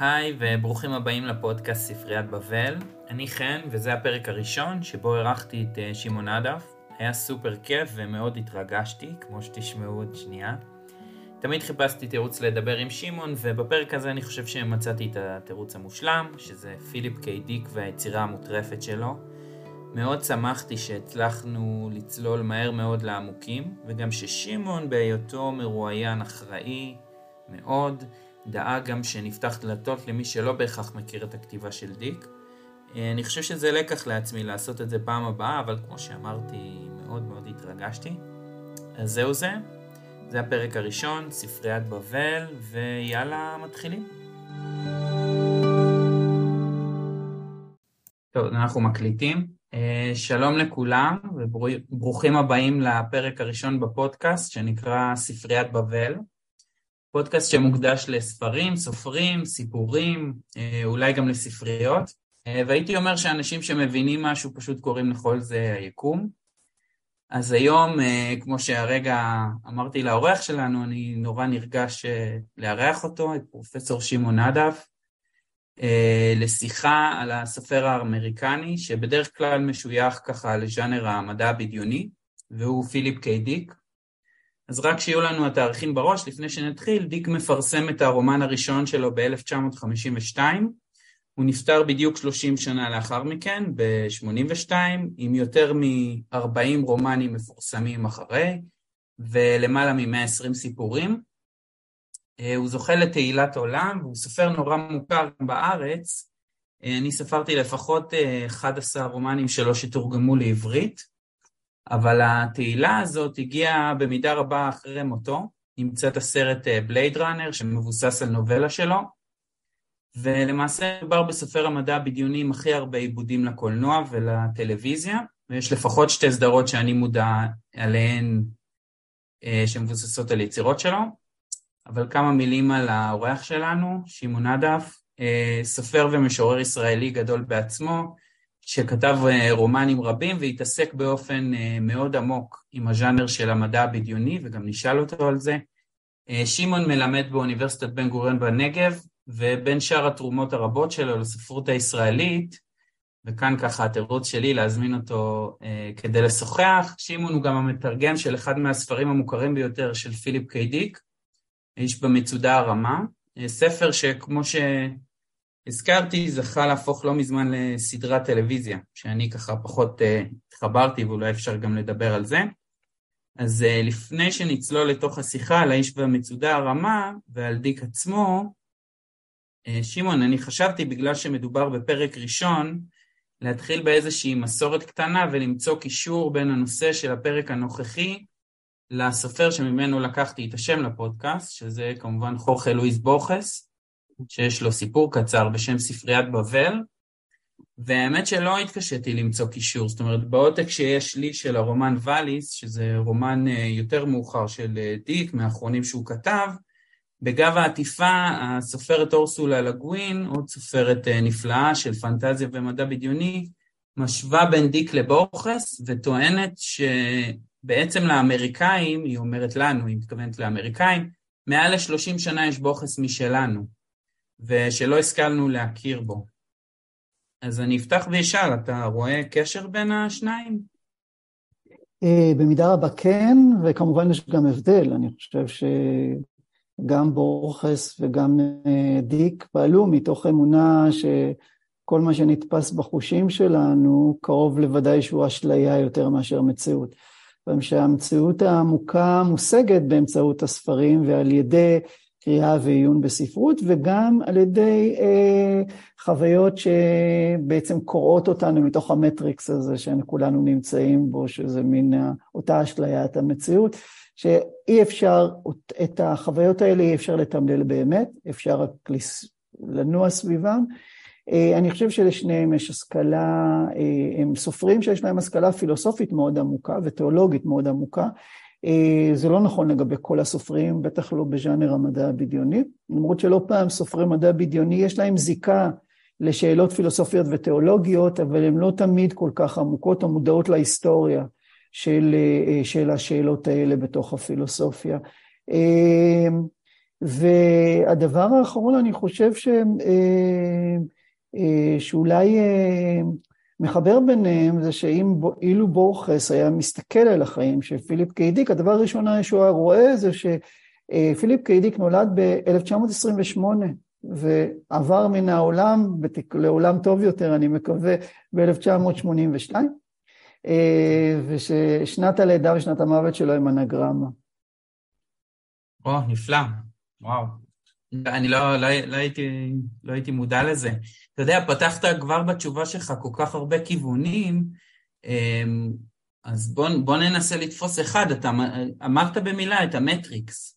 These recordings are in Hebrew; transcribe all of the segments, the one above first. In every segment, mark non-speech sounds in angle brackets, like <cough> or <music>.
היי וברוכים הבאים לפודקאסט ספריית בבל. אני חן וזה הפרק הראשון שבו אירחתי את אה, שמעון עדף. היה סופר כיף ומאוד התרגשתי, כמו שתשמעו עוד שנייה. תמיד חיפשתי תירוץ לדבר עם שמעון, ובפרק הזה אני חושב שמצאתי את התירוץ המושלם, שזה פיליפ קיי דיק והיצירה המוטרפת שלו. מאוד שמחתי שהצלחנו לצלול מהר מאוד לעמוקים, וגם ששמעון בהיותו מרואיין אחראי מאוד, דאג גם שנפתח דלתות למי שלא בהכרח מכיר את הכתיבה של דיק. אה, אני חושב שזה לקח לעצמי לעשות את זה פעם הבאה, אבל כמו שאמרתי, מאוד מאוד התרגשתי. אז זהו זה, זה הפרק הראשון, ספריית בבל, ויאללה, מתחילים. טוב, אנחנו מקליטים. אה, שלום לכולם וברוכים הבאים לפרק הראשון בפודקאסט שנקרא ספריית בבל. פודקאסט שמוקדש לספרים, סופרים, סיפורים, אה, אולי גם לספריות. אה, והייתי אומר שאנשים שמבינים משהו פשוט קוראים לכל זה היקום. אז היום, אה, כמו שהרגע אמרתי לאורח שלנו, אני נורא נרגש לארח אותו, את פרופסור שמעון נדף, לשיחה על הסופר האמריקני, שבדרך כלל משוייך ככה לז'אנר המדע הבדיוני, והוא פיליפ קיי דיק. אז רק שיהיו לנו התאריכים בראש, לפני שנתחיל, דיק מפרסם את הרומן הראשון שלו ב-1952, הוא נפטר בדיוק 30 שנה לאחר מכן, ב-82, עם יותר מ-40 רומנים מפורסמים אחרי, ולמעלה מ-120 סיפורים. אה, הוא זוכה לתהילת עולם, והוא סופר נורא מוכר בארץ. אה, אני ספרתי לפחות 11 אה, רומנים שלו שתורגמו לעברית. אבל התהילה הזאת הגיעה במידה רבה אחרי מותו, נמצאת הסרט בלייד אה, ראנר שמבוסס על נובלה שלו, ולמעשה מדובר בסופר המדע הבדיוני עם הכי הרבה עיבודים לקולנוע ולטלוויזיה, ויש לפחות שתי סדרות שאני מודע עליהן אה, שמבוססות על יצירות שלו, אבל כמה מילים על האורח שלנו, שמעון עדף, אה, סופר ומשורר ישראלי גדול בעצמו, שכתב אה, רומנים רבים והתעסק באופן אה, מאוד עמוק עם הז'אנר של המדע הבדיוני, וגם נשאל אותו על זה. אה, שמעון מלמד באוניברסיטת בן גוריון בנגב, ובין שאר התרומות הרבות שלו לספרות הישראלית, וכאן ככה התירוץ שלי להזמין אותו אה, כדי לשוחח, שמעון הוא גם המתרגם של אחד מהספרים המוכרים ביותר של פיליפ קיי דיק, איש במצודה הרמה, ספר שכמו. הזכרתי, זכה להפוך לא מזמן לסדרת טלוויזיה, שאני ככה פחות uh, התחברתי ואולי אפשר גם לדבר על זה. אז uh, לפני שנצלול לתוך השיחה על האיש והמצודה הרמה ועל דיק עצמו, uh, שמעון, אני חשבתי בגלל שמדובר בפרק ראשון, להתחיל באיזושהי מסורת קטנה ולמצוא קישור בין הנושא של הפרק הנוכחי לסופר שממנו לקחתי את השם לפודקאסט, שזה כמובן חורכה לואיס בוכס, שיש לו סיפור קצר בשם ספריית בבל, והאמת שלא התקשיתי למצוא קישור, זאת אומרת בעותק שיש לי של הרומן ואליס, שזה רומן אה, יותר מאוחר של אה, דיק, מהאחרונים שהוא כתב, בגב העטיפה הסופרת אורסולה לגווין, עוד סופרת אה, נפלאה של פנטזיה ומדע בדיוני, משווה בין דיק לבורכס וטוענת שבעצם לאמריקאים, היא אומרת לנו, היא מתכוונת לאמריקאים, מעל ל-30 שנה יש בוכס משלנו. ושלא השכלנו להכיר בו. אז אני אפתח ואשאל, אתה רואה קשר בין השניים? אה, במידה רבה כן, וכמובן יש גם הבדל. אני חושב שגם בורכס וגם אה, דיק פעלו מתוך אמונה שכל מה שנתפס בחושים שלנו קרוב לוודאי שהוא אשליה יותר מאשר מציאות. שהמציאות העמוקה מושגת באמצעות הספרים ועל ידי קריאה ועיון בספרות, וגם על ידי אה, חוויות שבעצם קוראות אותנו מתוך המטריקס הזה שכולנו נמצאים בו, שזה מין אותה אשליית המציאות, שאי אפשר, את החוויות האלה אי אפשר לתמלל באמת, אפשר רק לנוע סביבם. אה, אני חושב שלשניהם יש השכלה, אה, הם סופרים שיש להם השכלה פילוסופית מאוד עמוקה ותיאולוגית מאוד עמוקה, זה לא נכון לגבי כל הסופרים, בטח לא בז'אנר המדע הבדיוני, למרות שלא פעם סופרי מדע בדיוני יש להם זיקה לשאלות פילוסופיות ותיאולוגיות, אבל הן לא תמיד כל כך עמוקות או מודעות להיסטוריה של, אה, של השאלות האלה בתוך הפילוסופיה. אה, והדבר האחרון, אני חושב ש, שאולי מחבר ביניהם זה שאילו בורכס היה מסתכל על החיים של פיליפ ק. דיק, הדבר הראשון שהוא רואה זה שפיליפ ק. דיק נולד ב-1928 ועבר מן העולם לעולם טוב יותר, אני מקווה, ב-1982, וששנת הלידה ושנת המוות שלו הם אנגרמה. או, נפלא, וואו. אני לא, לא, לא, הייתי, לא הייתי מודע לזה. אתה יודע, פתחת כבר בתשובה שלך כל כך הרבה כיוונים, אמ, אז בוא, בוא ננסה לתפוס אחד. אתה אמרת במילה את המטריקס.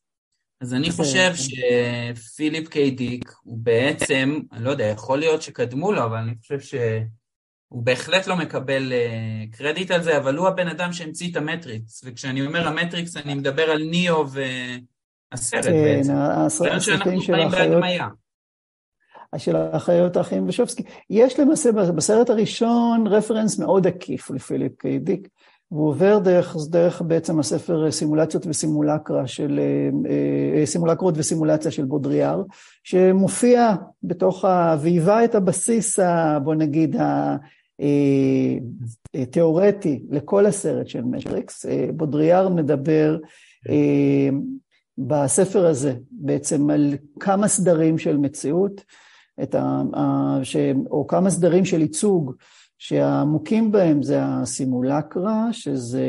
אז אני חושב שפיליפ ק. דיק הוא בעצם, אני לא יודע, יכול להיות שקדמו לו, אבל אני חושב שהוא בהחלט לא מקבל אה, קרדיט על זה, אבל הוא הבן אדם שהמציא את המטריקס. וכשאני אומר המטריקס, אני מדבר על ניאו והסרט כן, בעצם. כן, הסרטים של האחיות. של האחיות האחים ואשובסקי. יש למעשה בסרט הראשון reference מאוד עקיף לפיליפ ק. דיק. והוא עובר דרך, דרך בעצם הספר סימולציות וסימולקרה של, אה, אה, סימולקרות וסימולציה של בודריאר, שמופיע בתוך ה... והיווה את הבסיס, ה, בוא נגיד, התיאורטי אה, לכל הסרט של מטריקס. בודריאר מדבר בספר הזה בעצם על כמה סדרים של מציאות, ה, או כמה סדרים של ייצוג שהעמוקים בהם זה הסימולקרה, שזה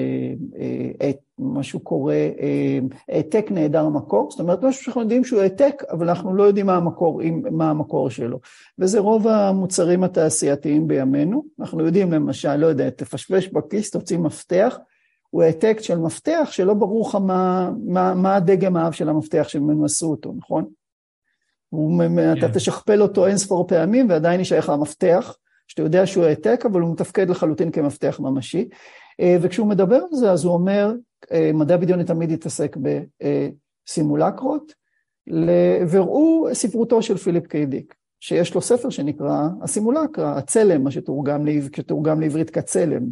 אה, משהו קורה, אה, העתק נעדר מקור, זאת אומרת משהו שאנחנו יודעים שהוא העתק, אבל אנחנו לא יודעים מה המקור, מה המקור שלו. וזה רוב המוצרים התעשייתיים בימינו. אנחנו יודעים למשל, לא יודע, תפשפש בכיס, תוציא מפתח, הוא העתק של מפתח שלא ברור לך מה, מה, מה הדגם האב של המפתח שממנו עשו אותו, נכון? הוא, yeah. אתה כן. תשכפל אותו אין ספור פעמים ועדיין יישאר לך המפתח. שאתה יודע שהוא העתק, אבל הוא מתפקד לחלוטין כמפתח ממשי. אה, וכשהוא מדבר על זה, אז הוא אומר, אה, מדע בדיוני תמיד התעסק בסימולקרות, והראו ספרותו של פיליפ קיידיק, שיש לו ספר שנקרא הסימולקרה, הצלם, מה שתורגם, שתורגם לעברית כצלם.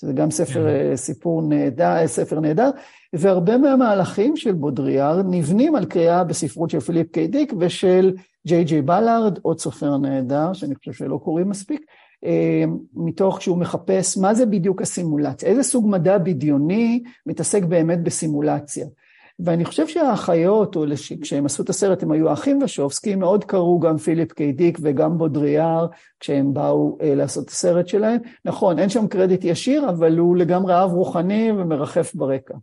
שזה גם ספר, כן. סיפור נהדר, ספר נהדר, והרבה מהמהלכים של בודריאר נבנים על קריאה בספרות של פיליפ ק. דיק ושל ג'יי ג'יי בלארד, עוד סופר נהדר, שאני חושב שלא קוראים מספיק, אה, מתוך שהוא מחפש מה זה בדיוק הסימולציה, איזה סוג מדע בדיוני מתעסק באמת בסימולציה. ואני חושב שהאחיות, או כשהם עשו את הסרט, הם היו האחים ושובסקי, מאוד קראו גם פיליפ ק. דיק וגם בודריאר, כשהם באו אה, לעשות את הסרט שלהם. נכון, אין שם קרדיט ישיר, אבל הוא לגמרי אב רוחני ומרחף ברקע.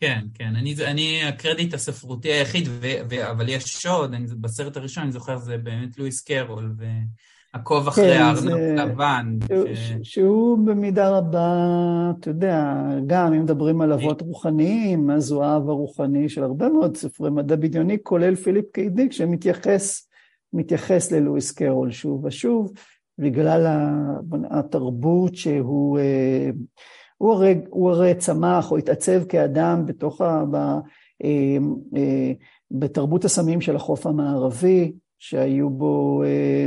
כן, כן, אני, אני הקרדיט הספרותי היחיד, ו, ו, אבל יש שוד, אני, בסרט הראשון אני זוכר זה באמת לואיס קרול, ועקוב אחרי כן, הארנב לבן. ש... שהוא במידה רבה, אתה יודע, גם אם מדברים על אבות רוחניים, אז הוא האב הרוחני של הרבה מאוד ספרי מדע בדיוני, כולל פיליפ קיידיק, שמתייחס מתייחס ללואיס קרול שוב ושוב, בגלל התרבות שהוא... אה, הוא הרי, הוא הרי צמח או התעצב כאדם בתוך ה... ב, אה, אה, בתרבות הסמים של החוף המערבי, שהיו בו, אה,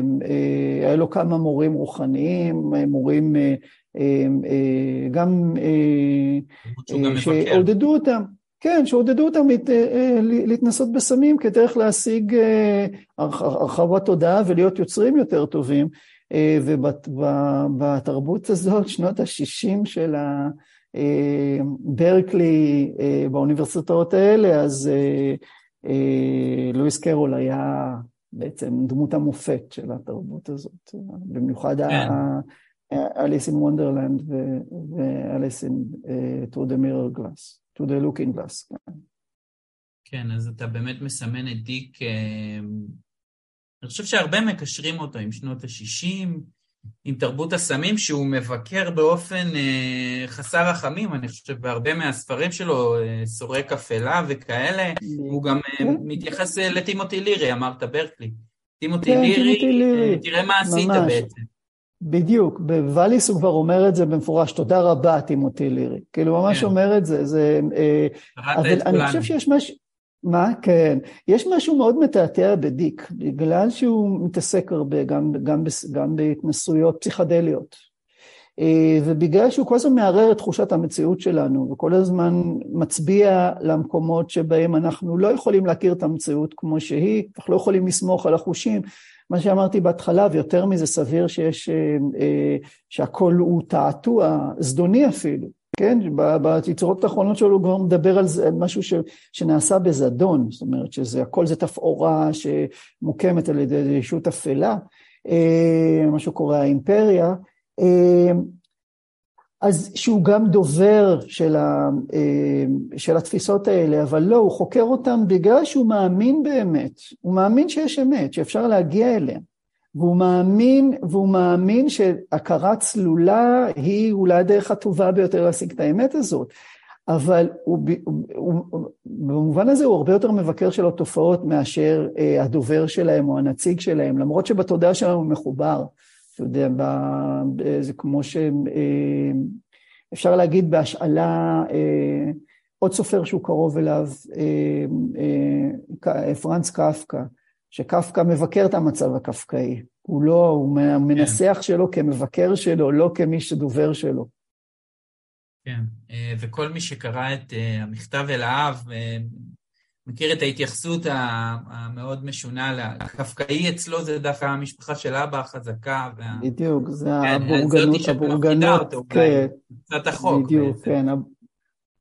היה לו כמה מורים רוחניים, מורים גם, שעודדו אותם, כן, שעודדו אותם להת, להתנסות בסמים כדרך להשיג הרחבת תודעה ולהיות יוצרים יותר טובים. אה, ובתרבות הזאת, שנות ה-60 של ברקלי, אה, באוניברסיטאות האלה, אז אה, לואיס קרול היה בעצם דמות המופת של התרבות הזאת, במיוחד כן. אליס אין וונדרלנד ואליס אין to the mirror glass, to the looking glass. כן, אז אתה באמת מסמן את דיק אני חושב שהרבה מקשרים אותו עם שנות ה-60, עם תרבות הסמים, שהוא מבקר באופן אה, חסר רחמים, אני חושב, בהרבה מהספרים שלו, אה, סורק אפלה וכאלה, הוא גם אה, כן. מתייחס אה, לטימותי לירי, אמרת ברקלי. טימותי כן, לירי, לירי, אה, תראה מה עשית ממש. בעצם. בדיוק, בווליס הוא כבר אומר את זה במפורש, תודה רבה טימותי לירי. כאילו ממש כן. אומר את זה, זה... אה, אבל אני חושב שיש משהו... מה? כן. יש משהו מאוד מתעתע בדיק, בגלל שהוא מתעסק הרבה גם, גם, גם בהתנסויות פסיכדליות. ובגלל שהוא כל הזמן מערער את תחושת המציאות שלנו, וכל הזמן מצביע למקומות שבהם אנחנו לא יכולים להכיר את המציאות כמו שהיא, אנחנו לא יכולים לסמוך על החושים. מה שאמרתי בהתחלה, ויותר מזה סביר שיש, שהכל הוא תעתוע, זדוני אפילו. כן, ביצירות האחרונות שלו הוא כבר מדבר על זה, על משהו ש, שנעשה בזדון, זאת אומרת שזה, הכל זה תפאורה שמוקמת על ידי ישות אפלה, מה שקורה האימפריה, אז שהוא גם דובר של, ה, של התפיסות האלה, אבל לא, הוא חוקר אותם בגלל שהוא מאמין באמת, הוא מאמין שיש אמת, שאפשר להגיע אליה. והוא מאמין, והוא מאמין שהכרה צלולה היא אולי הדרך הטובה ביותר להשיג את האמת הזאת. אבל הוא, הוא, הוא, במובן הזה הוא הרבה יותר מבקר של התופעות מאשר אה, הדובר שלהם או הנציג שלהם, למרות שבתודעה שלנו הוא מחובר. אתה יודע, ב, זה כמו שאפשר אה, להגיד בהשאלה, אה, עוד סופר שהוא קרוב אליו, אה, אה, פרנץ קפקא, שקפקא מבקר את המצב הקפקאי. הוא לא, הוא מנסח כן. שלו כמבקר שלו, לא כמי שדובר שלו. כן, אה, וכל מי שקרא את אה, המכתב אל האב, אה, מכיר את ההתייחסות המאוד משונה, הקפקאי אצלו זה דווקא המשפחה של אבא החזקה. וה... בדיוק, זה כן, הבורגנות, הבורגנות, כן, קצת החוק. בדיוק, בעצם. כן,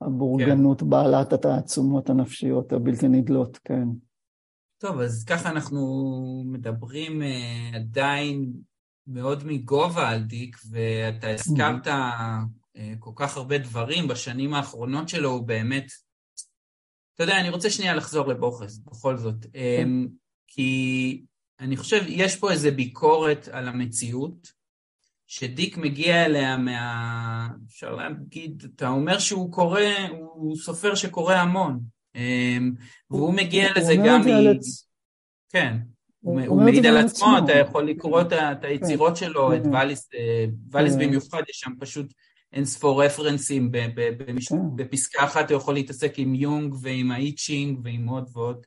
הבורגנות כן. בעלת התעצומות הנפשיות הבלתי נדלות, כן. טוב, אז ככה אנחנו מדברים uh, עדיין מאוד מגובה על דיק, ואתה הזכרת uh, כל כך הרבה דברים בשנים האחרונות שלו, הוא באמת... אתה יודע, אני רוצה שנייה לחזור לבוכס, בכל זאת. Um, כי אני חושב, יש פה איזו ביקורת על המציאות, שדיק מגיע אליה מה... אפשר להגיד, אתה אומר שהוא קורא, הוא סופר שקורא המון. אמ, והוא מגיע לזה גם מ... כן, הוא מעיד על עצמו, אתה יכול לקרוא את כן. היצירות שלו, את כן. ואליס, אה, כן. במיוחד, יש שם פשוט אין ספור רפרנסים, בפסקה אחת אתה יכול להתעסק עם יונג ועם האיצ'ינג ועם עוד ועוד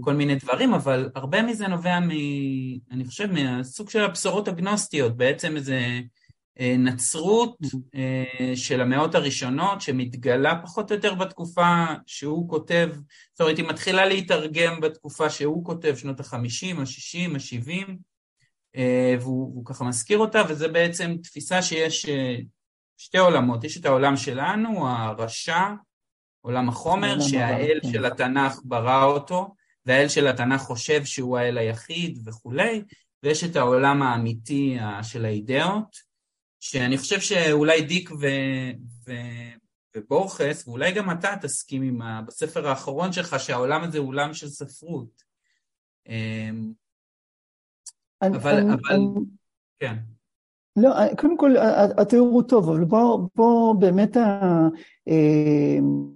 כל מיני דברים, אבל הרבה מזה נובע מ... אני חושב מהסוג של הבשורות הגנוסטיות, בעצם איזה נצרות אה, של המאות הראשונות שמתגלה פחות או יותר בתקופה שהוא כותב, זאת אומרת היא מתחילה להתרגם בתקופה שהוא כותב, שנות החמישים, השישים, השבעים, אה, והוא, והוא ככה מזכיר אותה, וזה בעצם תפיסה שיש שתי עולמות, יש את העולם שלנו, הרשע, עולם החומר, שהאל כן. של התנ"ך ברא אותו, והאל של התנ"ך חושב שהוא האל היחיד וכולי, ויש את העולם האמיתי של האידאות, שאני חושב שאולי דיק ו... ו... ובורכס, ואולי גם אתה תסכים עם ה... בספר האחרון שלך, שהעולם הזה הוא עולם של ספרות. אמ, אני, אבל, אני, אבל, אני... כן. לא, קודם כל, התיאור הוא טוב, אבל בוא, בוא באמת, ה... אמ,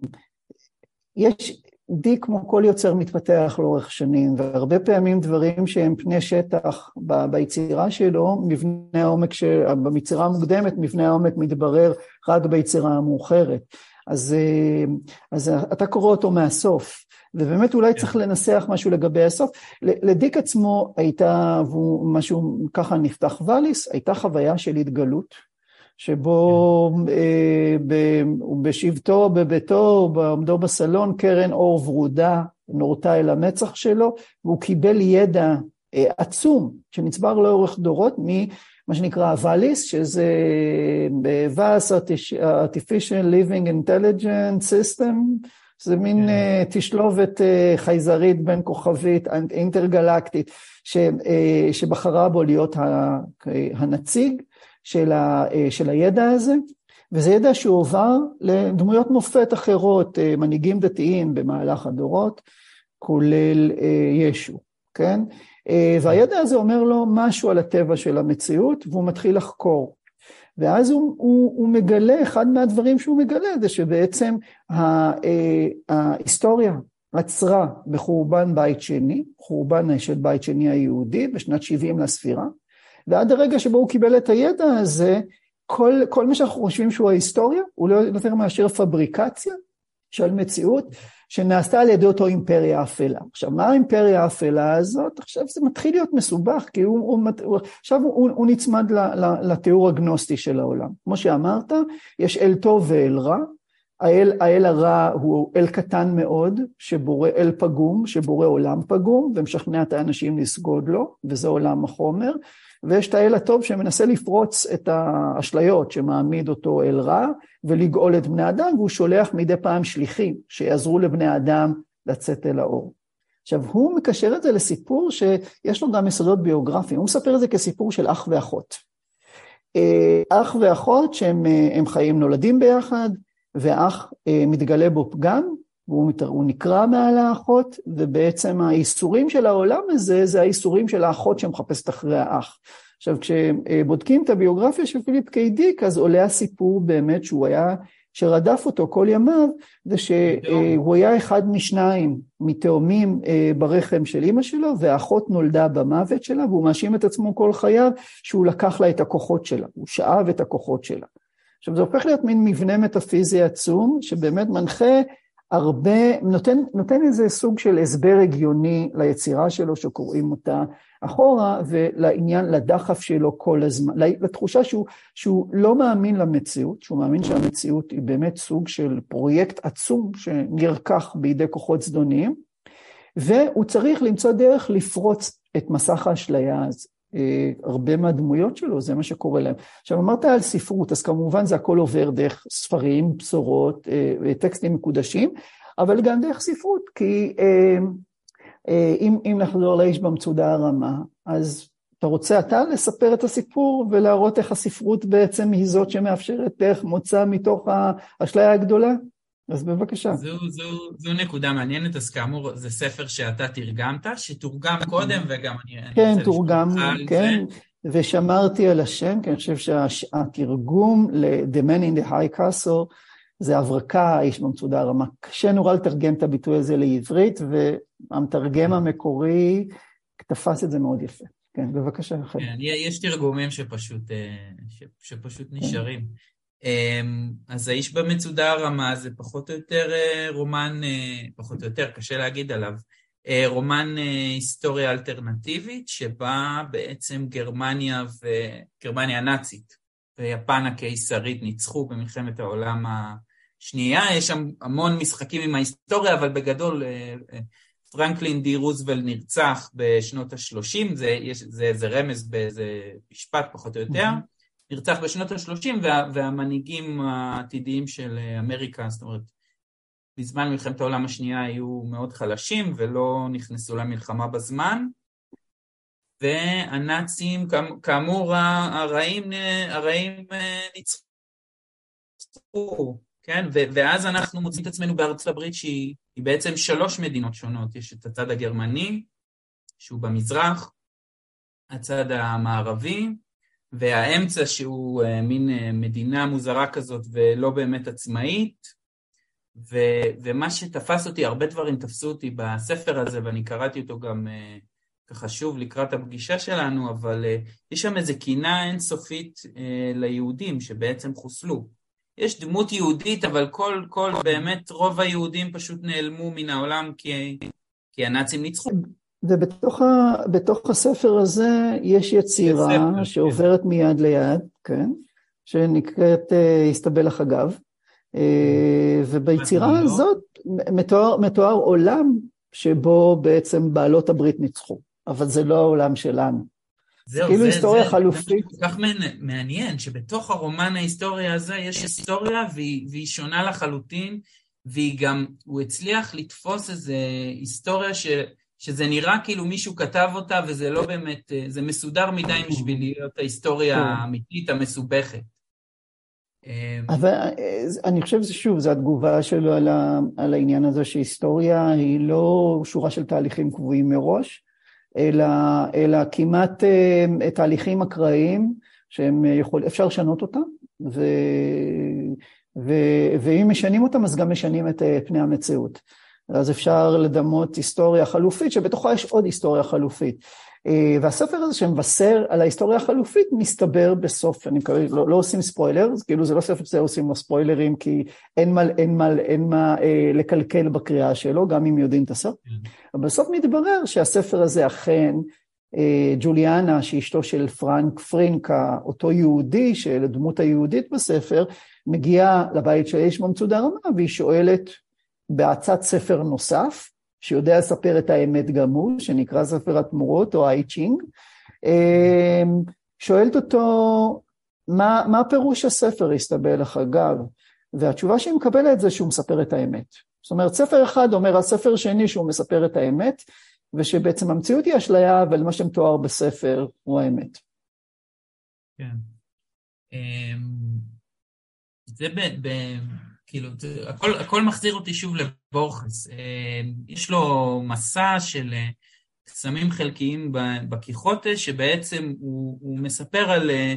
יש, די כמו כל יוצר מתפתח לאורך שנים, והרבה פעמים דברים שהם פני שטח ב, ביצירה שלו, מבנה העומק, ש... ביצירה המוקדמת, מבנה העומק מתברר רק ביצירה המאוחרת. אז, אה, אז אתה קורא אותו מהסוף, ובאמת אולי צריך לנסח משהו לגבי הסוף. לדיק עצמו הייתה, והוא משהו ככה נפתח ואליס, הייתה חוויה של התגלות. שבו אה, בשבתו, בביתו, בעומדו בסלון, קרן אור ורודה נורתה אל המצח שלו, והוא קיבל ידע אה, עצום שנצבר לאורך דורות ממה שנקרא ואליס, שזה ב-VAS, artificial living intelligent system, זה מין uh, תשלובת uh, חייזרית בין כוכבית אינטרגלקטית, ש, שבחרה בו להיות הנציג. של, ה, אה, של הידע הזה, וזה ידע שהועבר לדמויות מופת אחרות, אה, מנהיגים דתיים במהלך הדורות, כולל אה, ישו, כן? והידע הזה אומר לו משהו על הטבע של המציאות, והוא מתחיל לחקור. ואז הוא, הוא, הוא מגלה, אחד מהדברים שהוא מגלה זה שבעצם ההיסטוריה עצרה בחורבן בית שני, חורבן של בית שני היהודי בשנת 70 לספירה, ועד הרגע שבו הוא קיבל את הידע הזה, כל, כל מה שאנחנו חושבים שהוא ההיסטוריה, הוא לא יותר מאשר פבריקציה של מציאות, שנעשתה על ידי אותו אימפריה האפלה. עכשיו, מה האימפריה האפלה הזאת? עכשיו זה מתחיל להיות מסובך, כי הוא, הוא, הוא, עכשיו הוא, הוא נצמד לתיאור הגנוסטי של העולם. כמו שאמרת, יש אל טוב ואל רע, האל, האל הרע הוא אל קטן מאוד, שבורא אל פגום, שבורא עולם פגום, ומשכנע את האנשים לסגוד לו, וזה עולם החומר, ויש את האל הטוב שמנסה לפרוץ את האשליות שמעמיד אותו אל רע, ולגאול את בני אדם, והוא שולח מדי פעם שליחים שיעזרו לבני אדם לצאת אל האור. עכשיו, הוא מקשר את זה לסיפור שיש לו גם יסודות ביוגרפיים, הוא מספר את זה כסיפור של אח ואחות. אה, אח ואחות שהם אה, חיים נולדים ביחד, ואח אה, מתגלה בו פגם, והוא נקרע מעל האחות, ובעצם האיסורים של העולם הזה, זה האיסורים של האחות שמחפשת אחרי האח. עכשיו, כשבודקים את הביוגרפיה של פיליפ קיי דיק, אז עולה הסיפור באמת שהוא היה, שרדף אותו כל ימיו, זה שהוא היה אחד משניים מתאומים אה, ברחם של אימא שלו, והאחות נולדה במוות שלה, והוא מאשים את עצמו כל חייו שהוא לקח לה את הכוחות שלה, הוא שאב את הכוחות שלה. עכשיו, זה הופך להיות מין מבנה מטאפיזי עצום, שבאמת מנחה הרבה, נותן, נותן איזה סוג של הסבר הגיוני ליצירה שלו, שקוראים אותה אחורה, ולעניין, לדחף שלו כל הזמן, לתחושה שהוא, שהוא לא מאמין למציאות, שהוא מאמין שהמציאות היא באמת סוג של פרויקט עצום שנרקח בידי כוחות זדוניים, והוא צריך למצוא דרך לפרוץ את מסך האשליה הזה. אה, הרבה מהדמויות שלו, זה מה שקורה להם. עכשיו, אמרת על ספרות, אז כמובן זה הכל עובר דרך ספרים, בשורות, אה, טקסטים מקודשים, אבל גם דרך ספרות, כי אה, אם, אם נחזור לאיש במצודה הרמה, אז אתה רוצה אתה לספר את הסיפור ולהראות איך הספרות בעצם היא זאת שמאפשרת דרך מוצא מתוך האשליה הגדולה? אז בבקשה. זו, זו, זו נקודה מעניינת, אז כאמור, זה ספר שאתה תרגמת, שתורגם קודם, וגם אני... כן, אני תורגם, כן, זה. ושמרתי על השם, כי אני חושב שהתרגום ל-The Man in the High Castle זה הברקה, האיש במצודה הרמה. קשה נורא לתרגם את הביטוי הזה לעברית, והמתרגם המקורי תפס את זה מאוד יפה. כן, בבקשה. כן, יש תרגומים שפשוט, אה, שפשוט כן. נשארים. אמ, אז האיש במצודה הרמה זה פחות או יותר אה, רומן, אה, פחות או יותר, קשה להגיד עליו, אה, רומן היסטוריה אלטרנטיבית, שבה בעצם גרמניה וגרמניה הנאצית ויפן הקיסרית ניצחו במלחמת העולם השנייה. יש שם המון משחקים עם ההיסטוריה, אבל בגדול פרנקלין די רוזוול נרצח בשנות ה-30, זה, זה, זה רמז באיזה משפט פחות או יותר. Mm-hmm. נרצח בשנות ה-30 וה, והמנהיגים העתידיים של אמריקה, זאת אומרת, בזמן מלחמת העולם השנייה היו מאוד חלשים ולא נכנסו למלחמה בזמן, והנאצים, כאמור, הרעים, הרעים אה, ניצחו, כן? ואז אנחנו מוצאים את עצמנו בארצות הברית שהיא בעצם שלוש מדינות שונות. יש את הצד הגרמני, שהוא במזרח, הצד המערבי, והאמצע שהוא אה, מין אה, מדינה מוזרה כזאת ולא באמת עצמאית, ו, ומה שתפס אותי, הרבה דברים תפסו אותי בספר הזה, ואני קראתי אותו גם אה, ככה שוב לקראת הפגישה שלנו, אבל יש שם איזו קינה אינסופית ליהודים שבעצם חוסלו. יש דמות יהודית, אבל כל, כל, באמת רוב היהודים פשוט נעלמו מן העולם כי, כי הנאצים ניצחו. ובתוך הספר הזה יש יצירה כן. שעוברת. מיד ליד, כן, שנקראת אה, הסתבל החגב, אה, וביצירה הזאת מתואר, מתואר עולם שבו בעצם בעלות הברית ניצחו, אבל זה לא העולם שלנו. זהו, כאילו זה, היסטוריה זה, חלופית. זה כל כך מעניין, שבתוך הרומן ההיסטוריה הזה יש היסטוריה והיא, והיא שונה לחלוטין, והיא גם, הוא הצליח לתפוס איזו היסטוריה ש... שזה נראה כאילו מישהו כתב אותה וזה לא באמת, אה, זה מסודר מדי בשביל להיות ההיסטוריה כן. האמיתית המסובכת. אמ, אבל אה, אני חושב ששוב, זו התגובה שלו על, ה, על העניין הזה שהיסטוריה היא לא שורה של תהליכים קבועים מראש, אלא, אלא כמעט אה, תהליכים אקראיים שהם יכול, אפשר לשנות אותם, ו, ו, ואם משנים אותם אז גם משנים את פני המציאות. אז אפשר לדמות היסטוריה חלופית, שבתוכה יש עוד היסטוריה חלופית. אה, והספר הזה שמבשר על ההיסטוריה החלופית מסתבר בסוף, אני מקווה, לא, לא עושים ספוילר, כאילו זה לא ספר שזה עושים לו ספוילרים, כי אין מה, אין מה, אין מה אה, לקלקל בקריאה שלו, גם אם יודעים את הסוף. כן. אבל בסוף מתברר שהספר הזה אכן, אה, ג'וליאנה, שאשתו של פרנק פרינקה, אותו יהודי, של הדמות היהודית בספר, מגיעה לבית של איש ממצודה רמה, והיא שואלת בהצעת ספר נוסף, שיודע לספר את האמת גם הוא, שנקרא ספר התמורות או האי צ'ינג, אמ, שואלת אותו, מה, מה פירוש הספר, הסתבר לך אגב? והתשובה שהיא מקבלת זה שהוא מספר את האמת. זאת אומרת, ספר אחד אומר על ספר שני שהוא מספר את האמת, ושבעצם המציאות היא אשליה, אבל מה שמתואר בספר הוא האמת. כן. אמ, זה ב... כאילו, הכל, הכל מחזיר אותי שוב לבורכס. אה, יש לו מסע של אה, קסמים חלקיים בקיחוטה, שבעצם הוא, הוא מספר על אה,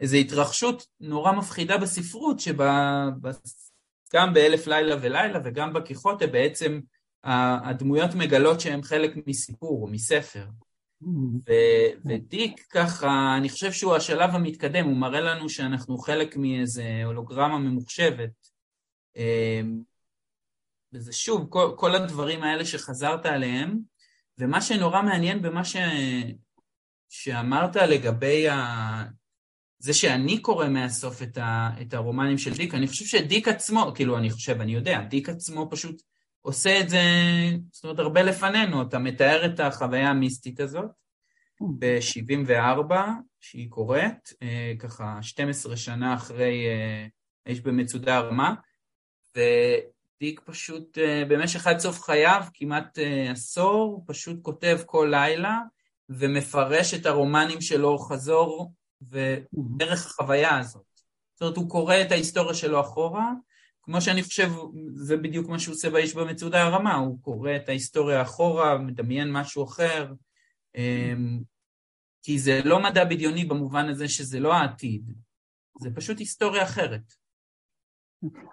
איזו התרחשות נורא מפחידה בספרות, שגם באלף לילה ולילה וגם בקיחוטה בעצם הדמויות מגלות שהן חלק מסיפור או מספר. ו, ודיק ככה, אני חושב שהוא השלב המתקדם, הוא מראה לנו שאנחנו חלק מאיזה הולוגרמה ממוחשבת, וזה שוב, כל, כל הדברים האלה שחזרת עליהם, ומה שנורא מעניין במה ש... שאמרת לגבי ה... זה שאני קורא מהסוף את, ה... את הרומנים של דיק, אני חושב שדיק עצמו, כאילו אני חושב, אני יודע, דיק עצמו פשוט עושה את זה, זאת אומרת, הרבה לפנינו, אתה מתאר את החוויה המיסטית הזאת ב-74, שהיא קורית, אה, ככה 12 שנה אחרי אה, האיש במצודה הרמה, ודיק פשוט אה, במשך עד סוף חייו, כמעט אה, עשור, פשוט כותב כל לילה ומפרש את הרומנים שלו חזור ודרך החוויה הזאת. זאת אומרת, הוא קורא את ההיסטוריה שלו אחורה, כמו שאני חושב, זה בדיוק מה שהוא עושה באיש במצודה הרמה, הוא קורא את ההיסטוריה אחורה, מדמיין משהו אחר, אמ, כי זה לא מדע בדיוני במובן הזה שזה לא העתיד, זה פשוט היסטוריה אחרת.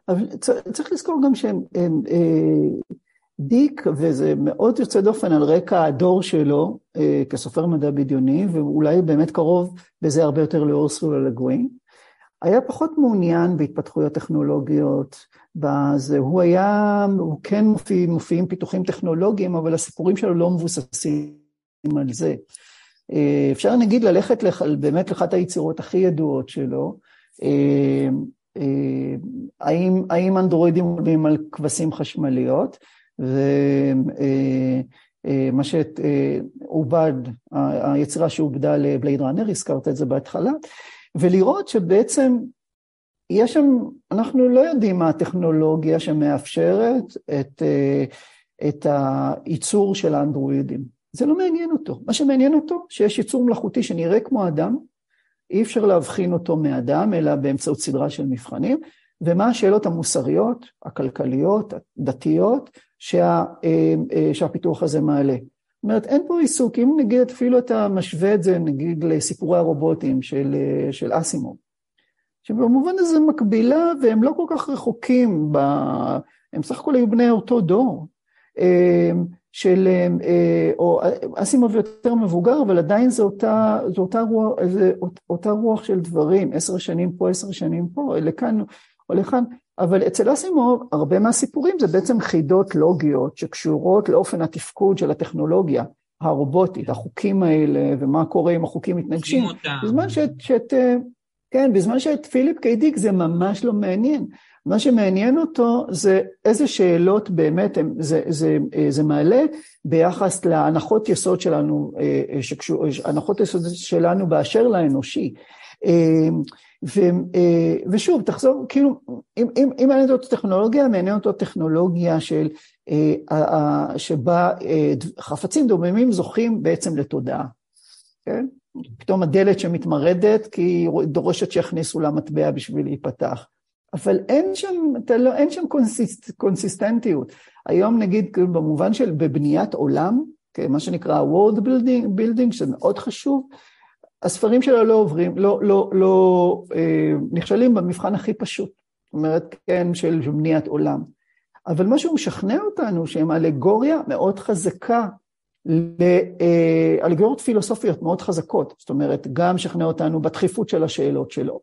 אבל צריך לזכור גם שהם, הם, אה, דיק, וזה מאוד יוצא דופן על רקע הדור שלו אה, כסופר מדע בדיוני, ואולי באמת קרוב בזה הרבה יותר לאורסול ולגווין, היה פחות מעוניין בהתפתחויות טכנולוגיות, בזה, הוא היה, הוא כן מופיע, מופיעים פיתוחים טכנולוגיים, אבל הסיפורים שלו לא מבוססים על זה. אה, אפשר נגיד ללכת לח, באמת לאחת היצירות הכי ידועות שלו, אה, האם, האם אנדרואידים עולים על כבשים חשמליות, ומה אה, אה, שעובד, היצירה שעובדה לבלייד ראנר, הזכרת את זה בהתחלה, ולראות שבעצם יש שם, אנחנו לא יודעים מה הטכנולוגיה שמאפשרת את, את הייצור של האנדרואידים. זה לא מעניין אותו. מה שמעניין אותו, שיש ייצור מלאכותי שנראה כמו אדם, אי אפשר להבחין אותו מאדם, אלא באמצעות סדרה של מבחנים, ומה השאלות המוסריות, הכלכליות, הדתיות, שה, אה, אה, שהפיתוח הזה מעלה. זאת אומרת, אין פה עיסוק, אם נגיד אפילו אתה משווה את זה נגיד לסיפורי הרובוטים של, אה, של אסימוב, שבמובן הזה מקבילה והם לא כל כך רחוקים, ב... הם סך הכל היו בני אותו דור. של, אה, או אסימוב יותר מבוגר, אבל עדיין זו אותה, זו אותה, רוח, זו אותה רוח של דברים, עשר שנים פה, עשר שנים פה, לכאן או לכאן, אבל אצל אסימוב הרבה מהסיפורים זה בעצם חידות לוגיות שקשורות לאופן התפקוד של הטכנולוגיה הרובוטית, החוקים האלה ומה קורה אם החוקים מתנגשים. בזמן שאת, שאת, אה, כן, בזמן שאת פיליפ קיידיק זה ממש לא מעניין. מה שמעניין אותו זה איזה שאלות באמת הם, זה, זה, זה מעלה ביחס להנחות יסוד שלנו, אה, אה, שקשור, הנחות יסוד שלנו באשר לאנושי. אה, ו, ושוב, תחזור, כאילו, אם, אם, אם מעניין אותו טכנולוגיה, מעניין אותו טכנולוגיה של, שבה חפצים דוממים זוכים בעצם לתודעה, כן? פתאום הדלת שמתמרדת כי היא דורשת שיכניסו לה מטבע בשביל להיפתח. אבל אין שם, לא, אין שם קונסיסט, קונסיסטנטיות. היום נגיד כאילו במובן של בבניית עולם, כן, מה שנקרא word building, building שזה מאוד חשוב, הספרים שלו לא עוברים, לא, לא, לא אה, נכשלים במבחן הכי פשוט, זאת אומרת, כן, של בניית עולם. אבל מה שהוא משכנע אותנו שהם אלגוריה מאוד חזקה, אלגוריות פילוסופיות מאוד חזקות, זאת אומרת, גם משכנע אותנו בדחיפות של השאלות שלו.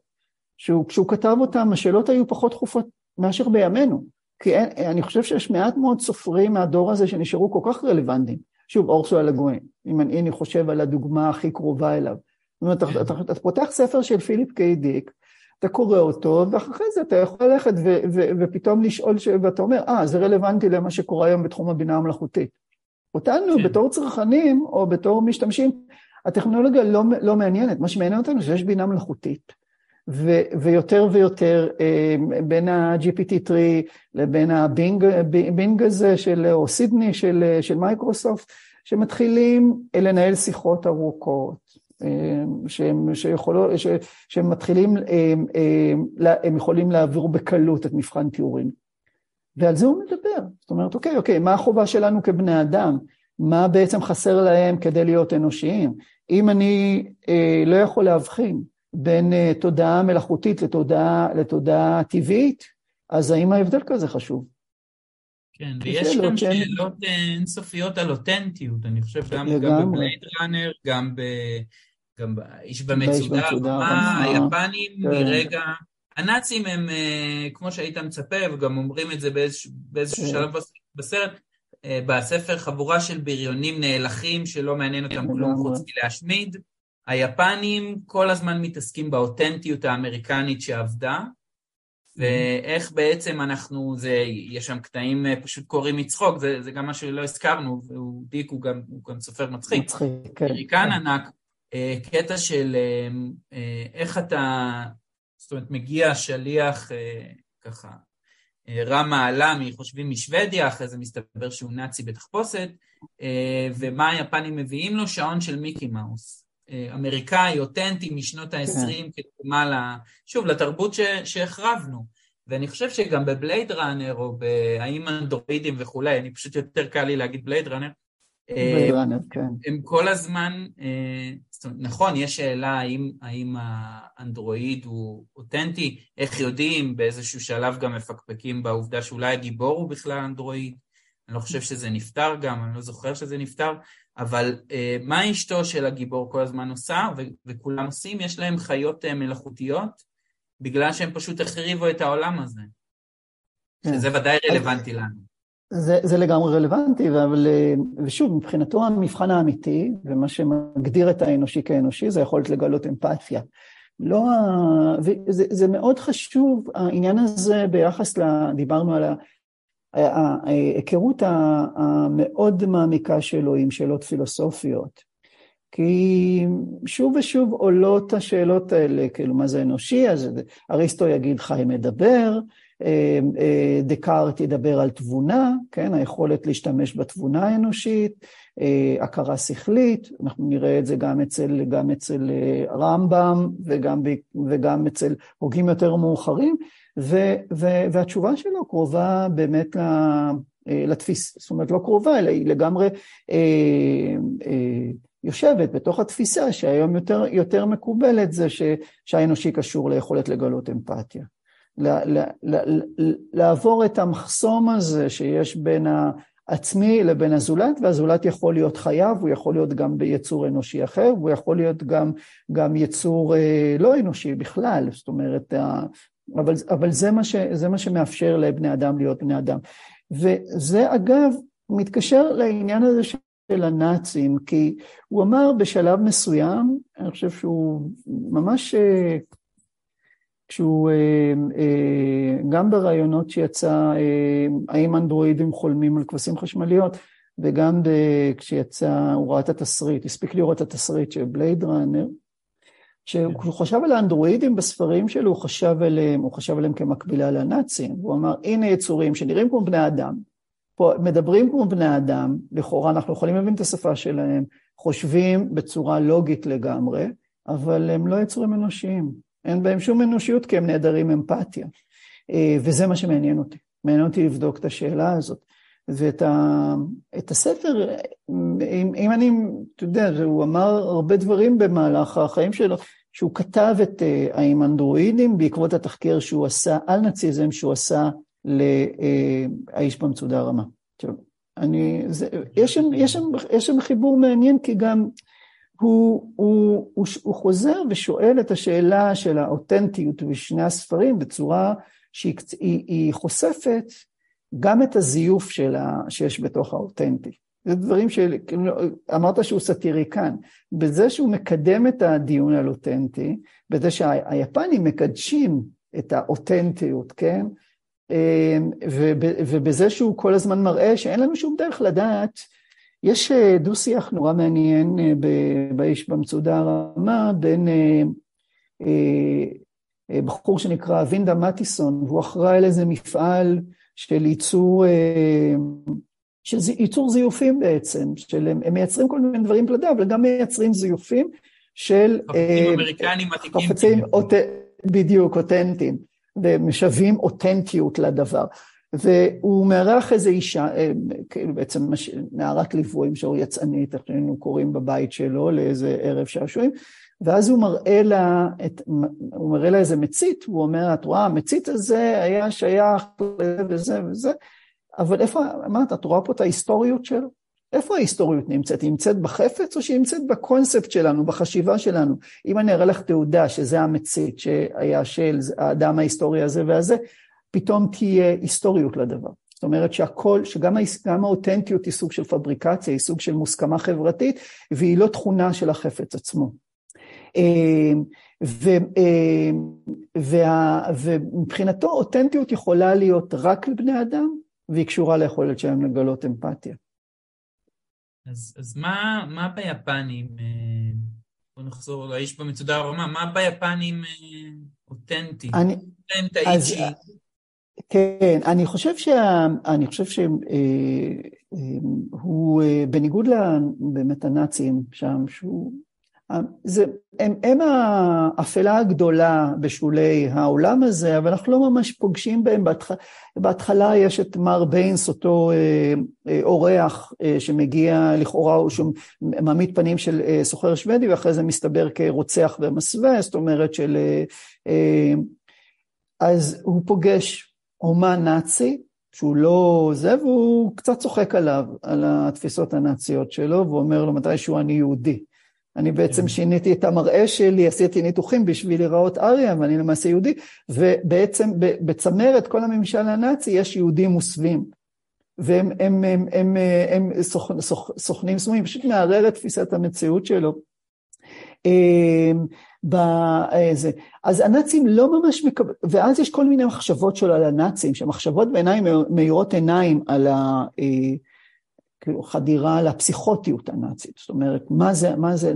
שהוא, כשהוא כתב אותם, השאלות היו פחות דחופות מאשר בימינו. כי אין, אני חושב שיש מעט מאוד סופרים מהדור הזה שנשארו כל כך רלוונטיים. שוב, אורסו אלגוין, אם אני, אני חושב על הדוגמה הכי קרובה אליו. זאת אומרת, אתה, אתה, אתה פותח ספר של פיליפ קיי דיק, אתה קורא אותו, ואחרי זה אתה יכול ללכת ו, ו, ופתאום לשאול, ש... ואתה אומר, אה, זה רלוונטי למה שקורה היום בתחום הבינה המלאכותית. אותנו, כן. בתור צרכנים או בתור משתמשים, הטכנולוגיה לא, לא מעניינת, מה שמעניין אותנו זה שיש בינה מלאכותית. ו, ויותר ויותר אה, בין ה-GPT-3 לבין הבינג הזה של, או סידני של, של מיקרוסופט, שמתחילים לנהל שיחות ארוכות, אה, שהם, שיכולו, ש, שהם מתחילים, הם, הם, הם יכולים להעביר בקלות את מבחן טיורין. ועל זה הוא מדבר. זאת אומרת, אוקיי, אוקיי, מה החובה שלנו כבני אדם? מה בעצם חסר להם כדי להיות אנושיים? אם אני אה, לא יכול להבחין בין אה, תודעה מלאכותית לתודעה, לתודעה טבעית, אז האם ההבדל כזה חשוב? כן, ויש גם שאלות שאלות אה, אינסופיות על אותנטיות, אני חושב גם, גם בבלייד ראנר, גם, ב, גם באיש במצודה, מה היפנים כן. מרגע, הנאצים הם, אה, כמו שהיית מצפה, וגם אומרים את זה באיזשהו, באיזשהו כן. שלב בסרט, בספר חבורה של בריונים נאלחים שלא מעניין אותם כלום חוץ מלהשמיד. היפנים כל הזמן מתעסקים באותנטיות האמריקנית שעבדה, ואיך בעצם אנחנו, זה, יש שם קטעים אה, פשוט קוראים מצחוק, זה, זה גם מה שלא הזכרנו, והוא דיק, הוא גם, הוא גם סופר מצחיק. מצחיק, כן. אמריקן כן. ענק, אה, קטע של אה, איך אתה, זאת אומרת, מגיע שליח ככה, רע מעלה מחושבים משוודיה, אחרי זה מסתבר שהוא נאצי בתחפושת, ומה היפנים מביאים לו? שעון של מיקי מאוס. אמריקאי, אותנטי משנות ה-20, כן. כדוגמה, ל... שוב, לתרבות ש... שהחרבנו. ואני חושב שגם בבלייד ראנר, או בהאם אנדרואידים וכולי, אני פשוט יותר קל לי להגיד בלייד ראנר, בלייד ראנר, כן. הם כל הזמן, אה, אומרת, נכון, יש שאלה האם, האם האנדרואיד הוא אותנטי, איך יודעים, באיזשהו שלב גם מפקפקים בעובדה שאולי הגיבור הוא בכלל אנדרואיד, אני לא חושב שזה נפתר גם, אני לא זוכר שזה נפתר, אבל אה, מה אשתו של הגיבור כל הזמן עושה, וכולם עושים? יש להם חיות אה, מלאכותיות, בגלל שהם פשוט החריבו את העולם הזה. כן. שזה ודאי רלוונטי לנו. זה, זה לגמרי רלוונטי, אבל אה, ושוב, מבחינתו המבחן האמיתי, ומה שמגדיר את האנושי כאנושי, זה יכולת לגלות אמפתיה. לא, וזה, זה מאוד חשוב, העניין הזה ביחס, ל, דיברנו על ההיכרות המאוד מעמיקה שלו עם שאלות פילוסופיות. כי שוב ושוב עולות השאלות האלה, כאילו מה זה אנושי, אז אריסטו יגיד חי מדבר, אה, אה, דקארט ידבר על תבונה, כן, היכולת להשתמש בתבונה האנושית, אה, הכרה שכלית, אנחנו נראה את זה גם אצל, גם אצל רמב"ם וגם, וגם אצל הוגים יותר מאוחרים, ו, ו, והתשובה שלו קרובה באמת לתפיס, זאת אומרת לא קרובה, אלא היא לגמרי אה, אה, יושבת בתוך התפיסה שהיום יותר, יותר מקובלת זה ש, שהאנושי קשור ליכולת לגלות אמפתיה. ל, ל, ל, לעבור את המחסום הזה שיש בין העצמי לבין הזולת, והזולת יכול להיות חייב, הוא יכול להיות גם ביצור אנושי אחר, והוא יכול להיות גם, גם יצור אה, לא אנושי בכלל, זאת אומרת, אבל, אבל זה, מה ש, זה מה שמאפשר לבני אדם להיות בני אדם. וזה אגב מתקשר לעניין הזה של הנאצים, כי הוא אמר בשלב מסוים, אני חושב שהוא ממש, אה, כשהוא, אה, אה, גם ברעיונות שיצא, האם אנדרואידים חולמים על כבשים חשמליות, וגם כשיצא, הוא ראה את התסריט, הספיק לראות את התסריט של בלייד ראנר, כשהוא כן. חשב על האנדרואידים בספרים שלו, הוא חשב עליהם, הוא חשב עליהם כמקבילה לנאצים, הוא אמר, הנה יצורים שנראים כמו בני אדם, פה מדברים כמו בני אדם, לכאורה אנחנו יכולים להבין את השפה שלהם, חושבים בצורה לוגית לגמרי, אבל הם לא יצורים אנושיים, אין בהם שום אנושיות כי הם נעדרים אמפתיה. אה, וזה מה שמעניין אותי, מעניין אותי לבדוק את השאלה הזאת. ואת ה, את הספר, אם, אם אני, אתה יודע, הוא אמר הרבה דברים במהלך החיים שלו, שהוא כתב את האם אה, אנדרואידים בעקבות התחקיר שהוא עשה על נאציזם, שהוא עשה לאיש במצודה הרמה. עכשיו, אני, זה, יש, שם, יש, שם, יש שם חיבור מעניין כי גם הוא, הוא, הוא, הוא חוזר ושואל את השאלה של האותנטיות בשני הספרים בצורה שהיא היא, היא חושפת גם את הזיוף שלה, שיש בתוך האותנטי. זה דברים שאמרת שהוא סאטיריקן. בזה שהוא מקדם את הדיון על אותנטי, בזה שהיפנים מקדשים את האותנטיות, כן? ובזה שהוא כל הזמן מראה שאין לנו שום דרך לדעת, יש אה, דו-שיח נורא מעניין אה, באיש במצודה הרמה בין אה, בחור שנקרא וינדה מטיסון, והוא אחראי על איזה מפעל של ייצור, של ייצור זיופים בעצם, של, הם מייצרים כל מיני דברים פלדה, אבל גם מייצרים זיופים של... חפצים עתיקים. חפצים, בדיוק, אותנטיים. ומשווים אותנטיות לדבר. והוא מארח איזו אישה, אה, כאילו בעצם נערת ליוויים שהוא יצאנית, איך שהיינו קוראים בבית שלו לאיזה ערב שעשועים, ואז הוא מראה לה, את, הוא מראה לה איזה מצית, הוא אומר, את רואה, המצית הזה היה שייך לזה וזה וזה, אבל איפה, אמרת, את רואה פה את ההיסטוריות שלו? איפה ההיסטוריות נמצאת? היא נמצאת בחפץ או שהיא נמצאת בקונספט שלנו, בחשיבה שלנו? אם אני אראה לך תעודה שזה המצית שהיה של האדם ההיסטורי הזה והזה, פתאום תהיה היסטוריות לדבר. זאת אומרת שהכל, שגם האותנטיות היא סוג של פבריקציה, היא סוג של מוסכמה חברתית, והיא לא תכונה של החפץ עצמו. אמ, ו, אמ, ומבחינתו אותנטיות יכולה להיות רק לבני אדם, והיא קשורה ליכולת שלהם לגלות אמפתיה. אז, אז מה, מה ביפנים, אה, בוא נחזור לאיש במצודה הרמה, מה ביפנים אה, אותנטי? אני, אז, כן, אני חושב שה... אני חושב שהוא, אה, בניגוד באמת הנאצים שם, שהוא זה, הם, הם האפלה הגדולה בשולי העולם הזה, אבל אנחנו לא ממש פוגשים בהם. בהתח... בהתחלה יש את מר ביינס, אותו אה, אה, אורח אה, שמגיע לכאורה, הוא שהוא מעמיד פנים של אה, סוחר שוודי, ואחרי זה מסתבר כרוצח ומסווה, זאת אומרת של... אה, אה, אז הוא פוגש אומן נאצי, שהוא לא זה, והוא קצת צוחק עליו, על התפיסות הנאציות שלו, ואומר לו מתישהו אני יהודי. אני בעצם כן. שיניתי את המראה שלי, עשיתי ניתוחים בשביל להיראות אריה, ואני למעשה יהודי, ובעצם בצמרת כל הממשל הנאצי יש יהודים מוסווים. והם הם, הם, הם, הם, הם סוכ, סוכ, סוכנים סמויים, פשוט מערער את תפיסת המציאות שלו. אמ, בזה. אז הנאצים לא ממש מקבלים, ואז יש כל מיני מחשבות שלו על הנאצים, שמחשבות בעיניי מאירות עיניים על ה... אה, כאילו חדירה לפסיכוטיות הנאצית, זאת אומרת, מה זה, מה זה,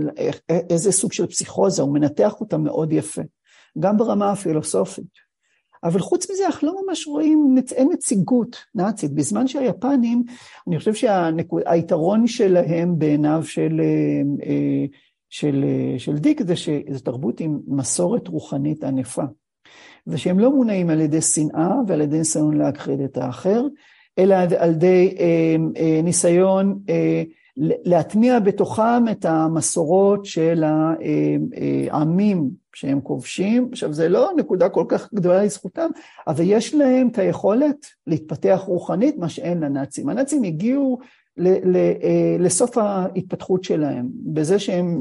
איזה סוג של פסיכוזה, הוא מנתח אותה מאוד יפה, גם ברמה הפילוסופית. אבל חוץ מזה אנחנו לא ממש רואים, אין נציגות נאצית, בזמן שהיפנים, אני חושב שהיתרון שלהם בעיניו של, אה, של, של דיק זה שזו תרבות עם מסורת רוחנית ענפה, ושהם לא מונעים על ידי שנאה ועל ידי ניסיון להכחיד את האחר, אלא על ידי אה, אה, ניסיון אה, להטמיע בתוכם את המסורות של העמים שהם כובשים. עכשיו, זה לא נקודה כל כך גדולה לזכותם, אבל יש להם את היכולת להתפתח רוחנית, מה שאין לנאצים. הנאצים הגיעו לסוף ההתפתחות שלהם, בזה שהם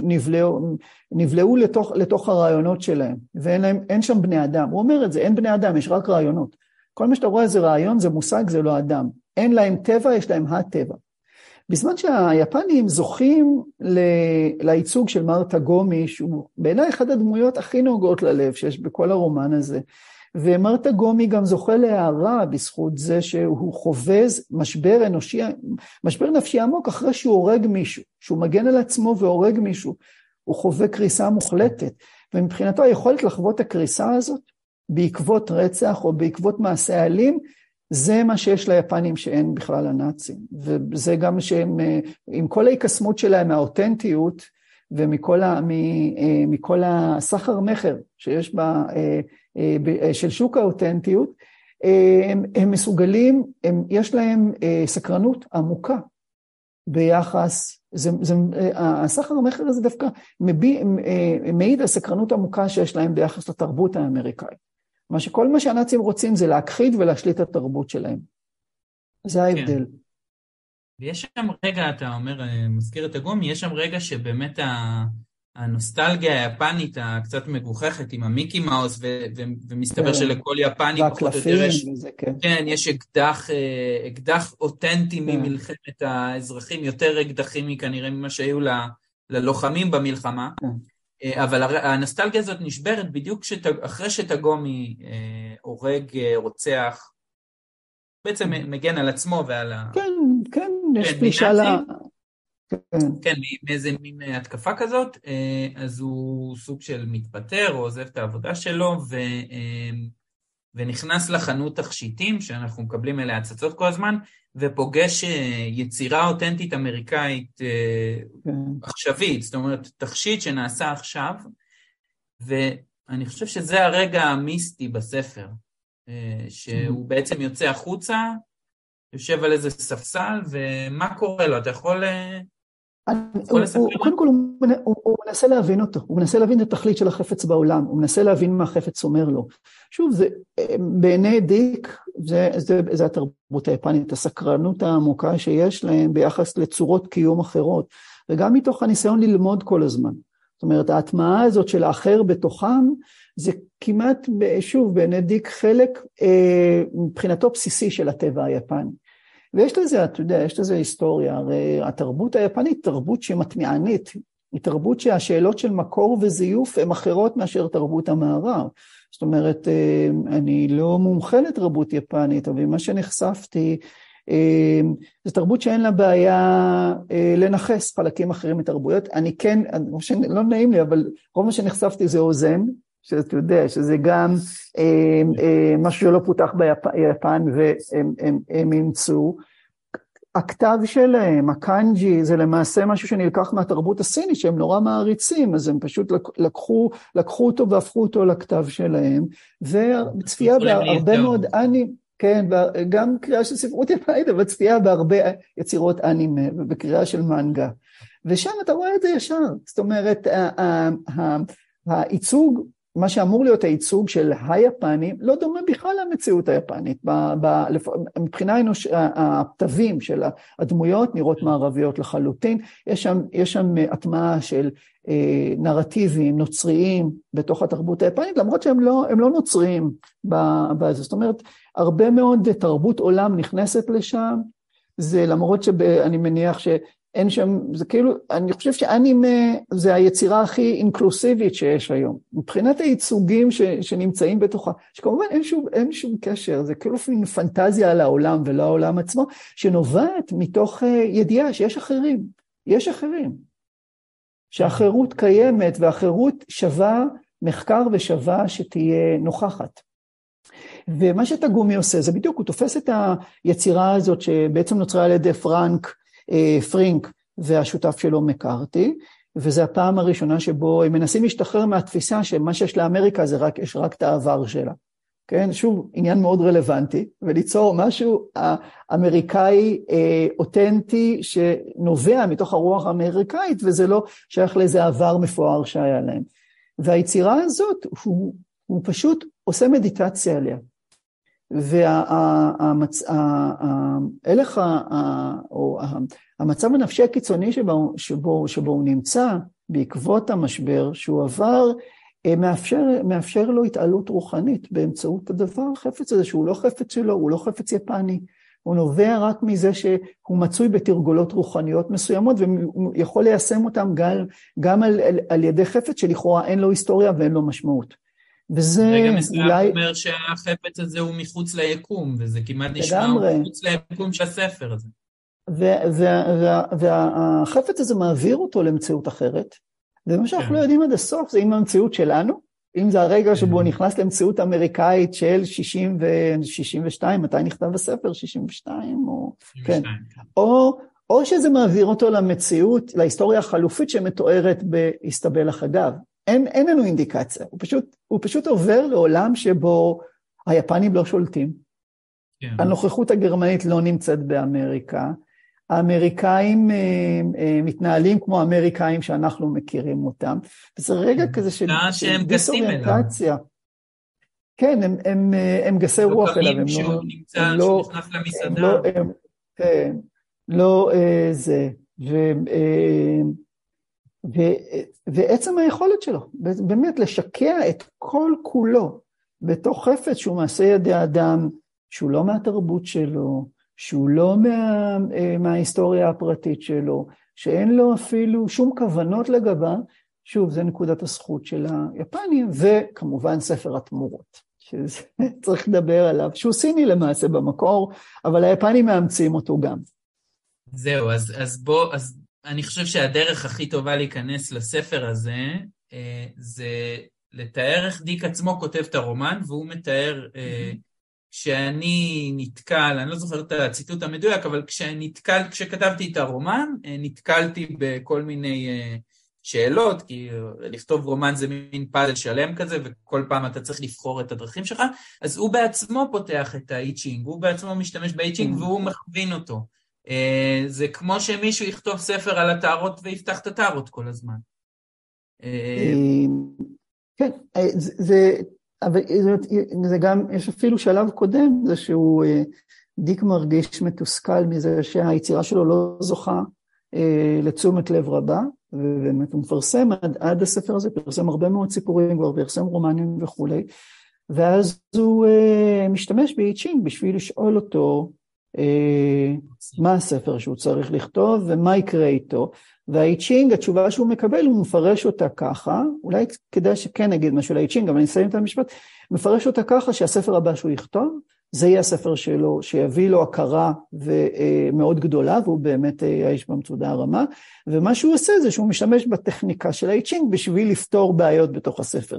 נבלעו לתוך, לתוך הרעיונות שלהם, ואין להם, שם בני אדם. הוא אומר את זה, אין בני אדם, יש רק רעיונות. כל מה שאתה רואה זה רעיון, זה מושג, זה לא אדם. אין להם טבע, יש להם הטבע. בזמן שהיפנים זוכים לייצוג של מרתה גומי, שהוא בעיניי אחת הדמויות הכי נוגעות ללב שיש בכל הרומן הזה. ומרתה גומי גם זוכה להערה בזכות זה שהוא חובז משבר אנושי, משבר נפשי עמוק אחרי שהוא הורג מישהו, שהוא מגן על עצמו והורג מישהו. הוא חווה קריסה מוחלטת, ומבחינתו היכולת לחוות את הקריסה הזאת בעקבות רצח או בעקבות מעשה אלים, זה מה שיש ליפנים שאין בכלל לנאצים. וזה גם שהם, אה, עם כל ההיקסמות שלהם מהאותנטיות ומכל אה, הסחר מכר שיש בה, אה, של שוק האותנטיות, הם, הם מסוגלים, הם, יש להם סקרנות עמוקה ביחס, זה, זה, הסחר המכר הזה דווקא מביע, מעיד על סקרנות עמוקה שיש להם ביחס לתרבות האמריקאית. מה שכל מה שהנאצים רוצים זה להכחיד ולהשליט את התרבות שלהם. זה ההבדל. כן. ויש שם רגע, אתה אומר, אה, מזכיר את הגומי, יש שם רגע שבאמת ה... הנוסטלגיה היפנית הקצת מגוחכת עם המיקי מאוס, ו- ו- ומסתבר כן. שלכל יפני פחות או יותר יש... וזה, כן. כן, יש אקדח, אה, אקדח אותנטי כן. ממלחמת האזרחים, יותר אקדחים כנראה ממה שהיו ל- ללוחמים במלחמה. כן. אה, אבל הנוסטלגיה הזאת נשברת בדיוק שת, אחרי שתגומי אה, הורג, רוצח, בעצם כן. מגן על עצמו ועל ה... כן, כן, יש כן, פלישה ל... כן, כן מאיזה מין התקפה כזאת, אה, אז הוא סוג של מתפטר או עוזב את העבודה שלו ו, אה, ונכנס לחנות תכשיטים, שאנחנו מקבלים אליה הצצות כל הזמן, ופוגש אה, יצירה אותנטית אמריקאית כן. עכשווית, זאת אומרת, תכשיט שנעשה עכשיו, ואני חושב שזה הרגע המיסטי בספר, שהוא mm-hmm. בעצם יוצא החוצה, יושב על איזה ספסל, ומה קורה לו? אתה יכול קודם כל הוא, מנסה להבין אותו, הוא מנסה להבין את התכלית של החפץ בעולם, הוא מנסה להבין מה החפץ אומר לו. שוב, זה, בעיני דיק, זה, זה, זה התרבות היפנית, הסקרנות העמוקה שיש להם ביחס לצורות קיום אחרות, וגם מתוך הניסיון ללמוד כל הזמן. זאת אומרת, ההטמעה הזאת של האחר בתוכם, זה כמעט, שוב, בעיני דיק חלק אה, מבחינתו בסיסי של הטבע היפני. ויש לזה, אתה יודע, יש לזה היסטוריה, הרי התרבות היפנית תרבות שמטמיענית, היא תרבות שהשאלות של מקור וזיוף הן אחרות מאשר תרבות המערב. זאת אומרת, אה, אני לא מומחה לתרבות יפנית, אבל מה שנחשפתי, אה, זו תרבות שאין לה בעיה אה, לנכס חלקים אחרים מתרבויות. אני כן, לא נעים לי, אבל רוב מה שנחשפתי זה אוזן, שאתה יודע, שזה גם אה, אה, משהו שלא פותח ביפן והם אימצו. הכתב שלהם, הקאנג'י, זה למעשה משהו שנלקח מהתרבות הסינית, שהם נורא מעריצים, אז הם פשוט לקחו, לקחו אותו והפכו אותו לכתב שלהם, וצפייה בהרבה מאוד אני, כן, גם קריאה של ספרות יפנית, אבל צפייה בהרבה יצירות אנימה ובקריאה של מנגה. ושם אתה רואה את זה ישר, זאת אומרת, הייצוג מה שאמור להיות הייצוג של היפנים לא דומה בכלל למציאות היפנית. ב, ב, מבחינה אנוש, הכתבים של הדמויות נראות מערביות לחלוטין, יש שם, יש שם הטמעה של אה, נרטיבים נוצריים בתוך התרבות היפנית, למרות שהם לא, לא נוצריים בזה. זאת אומרת, הרבה מאוד תרבות עולם נכנסת לשם, זה למרות שאני מניח ש... אין שם, זה כאילו, אני חושב שאנימה זה היצירה הכי אינקלוסיבית שיש היום. מבחינת הייצוגים ש, שנמצאים בתוכה, שכמובן אין שום, אין שום קשר, זה כאילו מין פנטזיה על העולם ולא העולם עצמו, שנובעת מתוך uh, ידיעה שיש אחרים, יש אחרים. שהחירות קיימת והחירות שווה מחקר ושווה שתהיה נוכחת. ומה שתגומי עושה זה בדיוק, הוא תופס את היצירה הזאת שבעצם נוצרה על ידי פרנק, אה, פרינק והשותף שלו מקארתי, וזו הפעם הראשונה שבו הם מנסים להשתחרר מהתפיסה שמה שיש לאמריקה זה רק, יש רק את העבר שלה. כן, שוב, עניין מאוד רלוונטי, וליצור משהו אמריקאי אה, אותנטי שנובע מתוך הרוח האמריקאית, וזה לא שייך לאיזה עבר מפואר שהיה להם. והיצירה הזאת, הוא, הוא פשוט עושה מדיטציה עליה. וההלך, או המצב הנפשי הקיצוני שבו, שבו, שבו הוא נמצא בעקבות המשבר שהוא עבר, אה, מאפשר, מאפשר לו התעלות רוחנית באמצעות הדבר החפץ הזה, שהוא לא חפץ שלו, הוא לא חפץ יפני, הוא נובע רק מזה שהוא מצוי בתרגולות רוחניות מסוימות, והוא יכול ליישם אותם גם, גם על, על, על ידי חפץ שלכאורה אין לו היסטוריה ואין לו משמעות. וזה רגע מסוים אולי... אומר שהחפץ הזה הוא מחוץ ליקום, וזה כמעט נשמע מחוץ ליקום של הספר הזה. והחפץ הזה מעביר אותו למציאות אחרת, ומה שאנחנו כן. לא יודעים עד הסוף זה אם המציאות שלנו, אם זה הרגע שבו הוא כן. נכנס למציאות אמריקאית של 60 ו-62, מתי נכתב הספר? 62? או... 62. כן. כן. או, או שזה מעביר אותו למציאות, להיסטוריה החלופית שמתוארת בהסתבל החגב. אין, אין לנו אינדיקציה, הוא פשוט, הוא פשוט עובר לעולם שבו היפנים לא שולטים, כן. הנוכחות הגרמנית לא נמצאת באמריקה, האמריקאים אה, אה, מתנהלים כמו האמריקאים שאנחנו מכירים אותם, וזה רגע כזה של, דיסאוריינטציה. כן, הם, הם, הם גסי רוח אליו, הם לא... כשהוא נמצא, כשהוא לא, נכנס למסעדה. לא, הם, כן, לא זה. ו, ו, ועצם היכולת שלו, באמת לשקע את כל כולו בתוך חפץ שהוא מעשה ידי אדם, שהוא לא מהתרבות שלו, שהוא לא מה, מההיסטוריה הפרטית שלו, שאין לו אפילו שום כוונות לגביו, שוב, זה נקודת הזכות של היפנים, וכמובן ספר התמורות, שצריך <laughs> לדבר עליו, שהוא סיני למעשה במקור, אבל היפנים מאמצים אותו גם. זהו, אז, אז בוא, אז אני חושב שהדרך הכי טובה להיכנס לספר הזה, אה, זה לתאר איך דיק עצמו כותב את הרומן, והוא מתאר אה, כשאני נתקל, אני לא זוכר את הציטוט המדויק, אבל כשנתקל, כשכתבתי את הרומן, אה, נתקלתי בכל מיני שאלות, כי לכתוב רומן זה מין פאזל שלם כזה, וכל פעם אתה צריך לבחור את הדרכים שלך, אז הוא בעצמו פותח את האיצ'ינג, הוא בעצמו משתמש באיצ'ינג mm. והוא מכווין אותו. אה, זה כמו שמישהו יכתוב ספר על הטהרות ויפתח את הטהרות כל הזמן. כן, זה, אבל זה גם, יש אפילו שלב קודם, זה שהוא, דיק מרגיש מתוסכל מזה שהיצירה שלו לא זוכה לתשומת לב רבה, ובאמת הוא מפרסם עד, עד הספר הזה, פרסם הרבה מאוד סיפורים, כבר פרסם רומנים וכולי, ואז הוא משתמש באיצ'ינג בשביל לשאול אותו מה הספר שהוא צריך לכתוב ומה יקרה איתו. והאיצ'ינג, התשובה שהוא מקבל, הוא מפרש אותה ככה, אולי כדאי שכן נגיד משהו לאיצ'ינג, אבל אני אסיים את המשפט, מפרש אותה ככה שהספר הבא שהוא יכתוב, זה יהיה הספר שלו, שיביא לו הכרה מאוד גדולה, והוא באמת האיש במצודה הרמה, ומה שהוא עושה זה שהוא משתמש בטכניקה של האיצ'ינג בשביל לפתור בעיות בתוך הספר.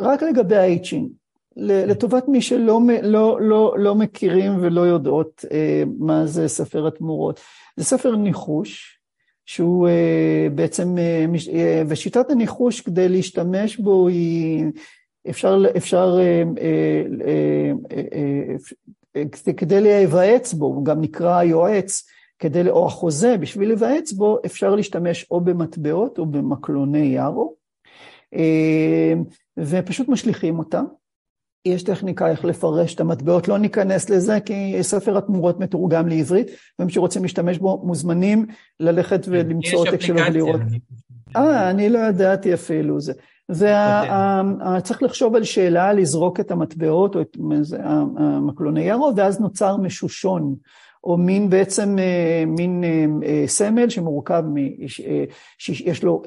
רק לגבי האיצ'ינג, לטובת מי שלא לא, לא, לא מכירים ולא יודעות מה זה ספר התמורות, זה ספר ניחוש, שהוא בעצם, ושיטת הניחוש כדי להשתמש בו היא אפשר, אפשר אה, אה, אה, כדי להיוועץ בו, הוא גם נקרא היועץ, כדי, או החוזה, בשביל להיוועץ בו, אפשר להשתמש או במטבעות או במקלוני יארו, ופשוט משליכים אותם. יש טכניקה איך לפרש את המטבעות, לא ניכנס לזה כי ספר התמורות מתורגם לעברית, ומי שרוצים להשתמש בו מוזמנים ללכת ולמצוא עותק שלו ולראות. אה, אני לא ידעתי אפילו זה. וצריך לחשוב על שאלה, לזרוק את המטבעות או את המקלוני ירו, ואז נוצר משושון, או מין בעצם, אה, מין אה, אה, סמל שמורכב, יש לו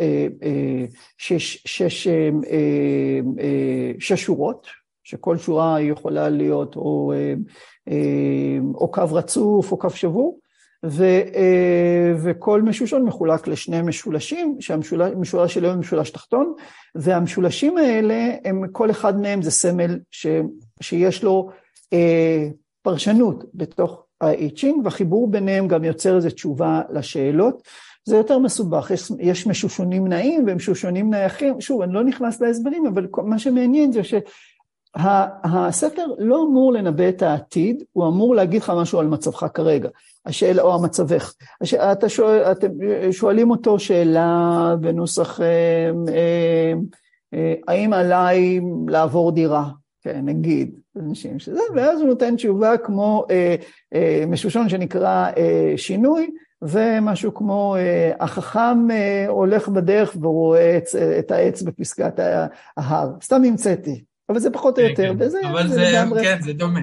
שש, שש, שש שורות, שכל שורה יכולה להיות או, או קו רצוף או קו שבור, ו, אה, וכל משושון מחולק לשני משולשים, שהמשולש שלו הוא משולש תחתון, והמשולשים האלה, הם, כל אחד מהם זה סמל ש, שיש לו אה, פרשנות בתוך האיצ'ינג, והחיבור ביניהם גם יוצר איזו תשובה לשאלות. זה יותר מסובך, יש, יש משושונים נעים ומשושונים נייחים, שוב, אני לא נכנס להסברים, אבל מה שמעניין זה ש... הספר לא אמור לנבא את העתיד, הוא אמור להגיד לך משהו על מצבך כרגע, השאלה, או המצבך. הש, אתה שואל, אתם שואלים אותו שאלה בנוסח, אה, אה, אה, האם עליי לעבור דירה? כן, נגיד, אנשים שזה, ואז הוא נותן תשובה כמו אה, אה, משושון שנקרא אה, שינוי, ומשהו כמו אה, החכם אה, הולך בדרך והוא רואה את, את העץ בפסקת ההר. סתם המצאתי, אבל זה פחות או כן, יותר, כן. וזה אבל זה, לגמרי, כן, זה דומה.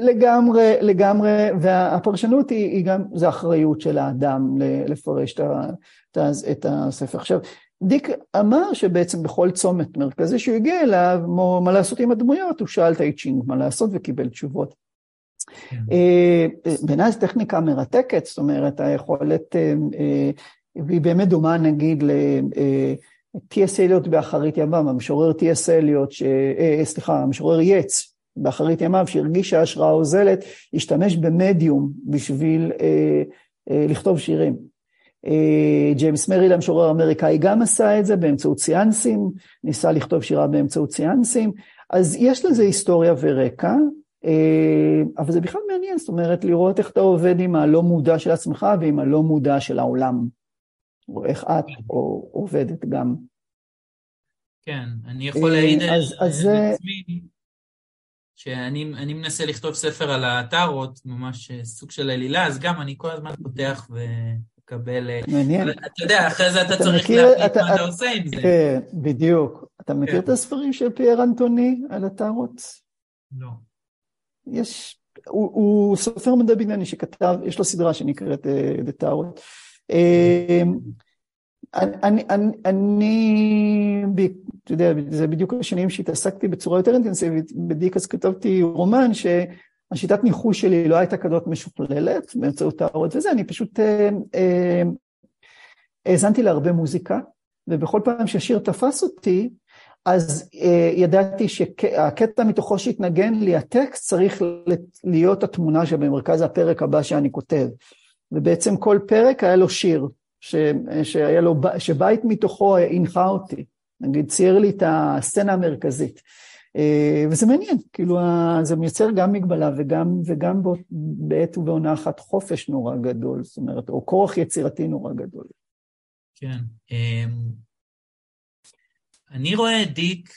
לגמרי, לגמרי, והפרשנות היא, היא גם, זה אחריות של האדם לפרש את, את הספר. עכשיו, דיק אמר שבעצם בכל צומת מרכזי שהוא הגיע אליו, מה לעשות עם הדמויות, הוא שאל את האיצ'ינג מה לעשות וקיבל תשובות. כן. אה, בעיניי זו טכניקה מרתקת, זאת אומרת, היכולת, אה, אה, והיא באמת דומה נגיד טי.אס. אליוט באחרית ימיו, המשורר טי.אס. אליוט, ש... אה, סליחה, המשורר יץ באחרית ימיו, שהרגיש שההשראה אוזלת, השתמש במדיום בשביל אה, אה, לכתוב שירים. אה, ג'יימס מריל, המשורר האמריקאי, גם עשה את זה באמצעות סיאנסים, ניסה לכתוב שירה באמצעות סיאנסים, אז יש לזה היסטוריה ורקע, אה, אבל זה בכלל מעניין, זאת אומרת, לראות איך אתה עובד עם הלא מודע של עצמך ועם הלא מודע של העולם. או איך את או עובדת גם. כן, אני יכול להעיד על עצמי. שאני מנסה לכתוב ספר על הטארות, ממש סוג של עלילה, אז גם אני כל הזמן פותח ומקבל... מעניין. אתה יודע, אחרי זה אתה, אתה צריך להחליט מה אתה עושה עם זה. כן, בדיוק. אתה מכיר כן. את הספרים של פייר אנטוני על הטארות? לא. יש, הוא, הוא סופר מדע בדיוני שכתב, יש לו סדרה שנקראת The Tarot. אני, אני, אני, אתה יודע, זה בדיוק השנים שהתעסקתי בצורה יותר אינטנסיבית, בדיוק אז כתבתי רומן שהשיטת ניחוש שלי לא הייתה כזאת משוכללת באמצעות טהרות וזה, אני פשוט אה, אה, האזנתי להרבה מוזיקה, ובכל פעם שהשיר תפס אותי, אז אה, ידעתי שהקטע מתוכו שהתנגן לי, הטקסט צריך להיות התמונה שבמרכז הפרק הבא שאני כותב. ובעצם כל פרק היה לו שיר, ש, שהיה לו, שבית מתוכו הנחה אותי, נגיד צייר לי את הסצנה המרכזית. אה, וזה מעניין, כאילו זה מייצר גם מגבלה וגם, וגם בעת ובעונה אחת חופש נורא גדול, זאת אומרת, או כורח יצירתי נורא גדול. כן. אמ, אני רואה את דיק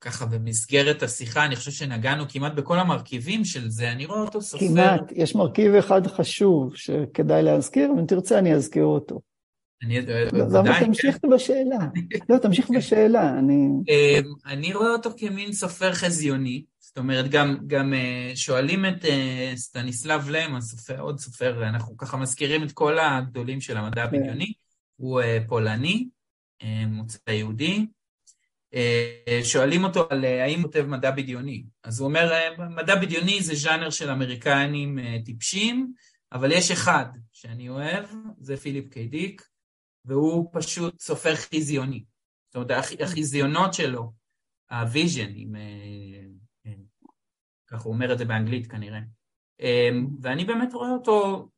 ככה במסגרת השיחה, אני חושב שנגענו כמעט בכל המרכיבים של זה, אני רואה אותו סופר... כמעט, יש מרכיב אחד חשוב שכדאי להזכיר, ואם תרצה אני אזכיר אותו. אני לא, אבל תמשיך בשאלה. לא, תמשיך בשאלה, אני... אה, אני רואה אותו כמין סופר חזיוני, זאת אומרת, גם, גם אה, שואלים את סטניסלב לם, הסופר, עוד סופר, אנחנו ככה מזכירים את כל הגדולים של המדע כן. הבדיוני, הוא פולני, מוצא יהודי, אה, שואלים אותו על אה, האם הוא כותב מדע בדיוני. אז הוא אומר, אה, מדע בדיוני זה ז'אנר של אמריקנים טיפשים, אבל יש אחד שאני אוהב, זה פיליפ ק. דיק, והוא פשוט סופר חיזיוני. זאת אומרת, החיזיונות שלו, ה-vision, ככה הוא אומר את זה באנגלית כנראה. ואני באמת רואה אותו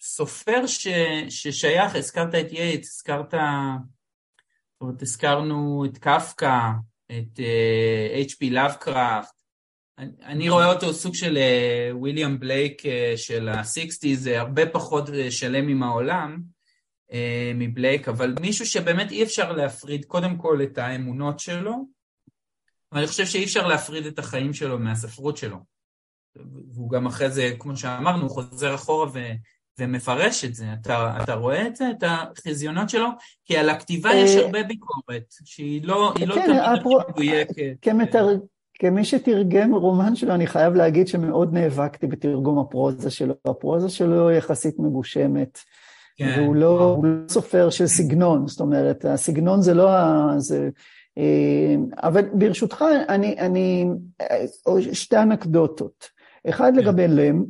סופר ש, ששייך, הזכרת את יייטס, הזכרת זאת אומרת, הזכרנו את קפקא, את H.P. לאבקראפט. אני רואה אותו סוג של וויליאם בלייק של ה-60's, זה הרבה פחות שלם עם העולם מבלייק, אבל מישהו שבאמת אי אפשר להפריד קודם כל את האמונות שלו, ואני חושב שאי אפשר להפריד את החיים שלו מהספרות שלו. והוא גם אחרי זה, כמו שאמרנו, הוא חוזר אחורה ו... ומפרש את זה. אתה, אתה רואה את זה, את החזיונות שלו? כי על הכתיבה יש אה, הרבה ביקורת, שהיא לא, לא כן, תמיד הפרו... מדויקת. כמתר... כמי שתרגם רומן שלו, אני חייב להגיד שמאוד נאבקתי בתרגום הפרוזה שלו. הפרוזה שלו יחסית מגושמת. כן. והוא לא, הוא לא סופר של סגנון, זאת אומרת, הסגנון זה לא ה... זה, אה, אבל ברשותך, אני, אני, אה, שתי אנקדוטות. אחד כן. לגבי לם,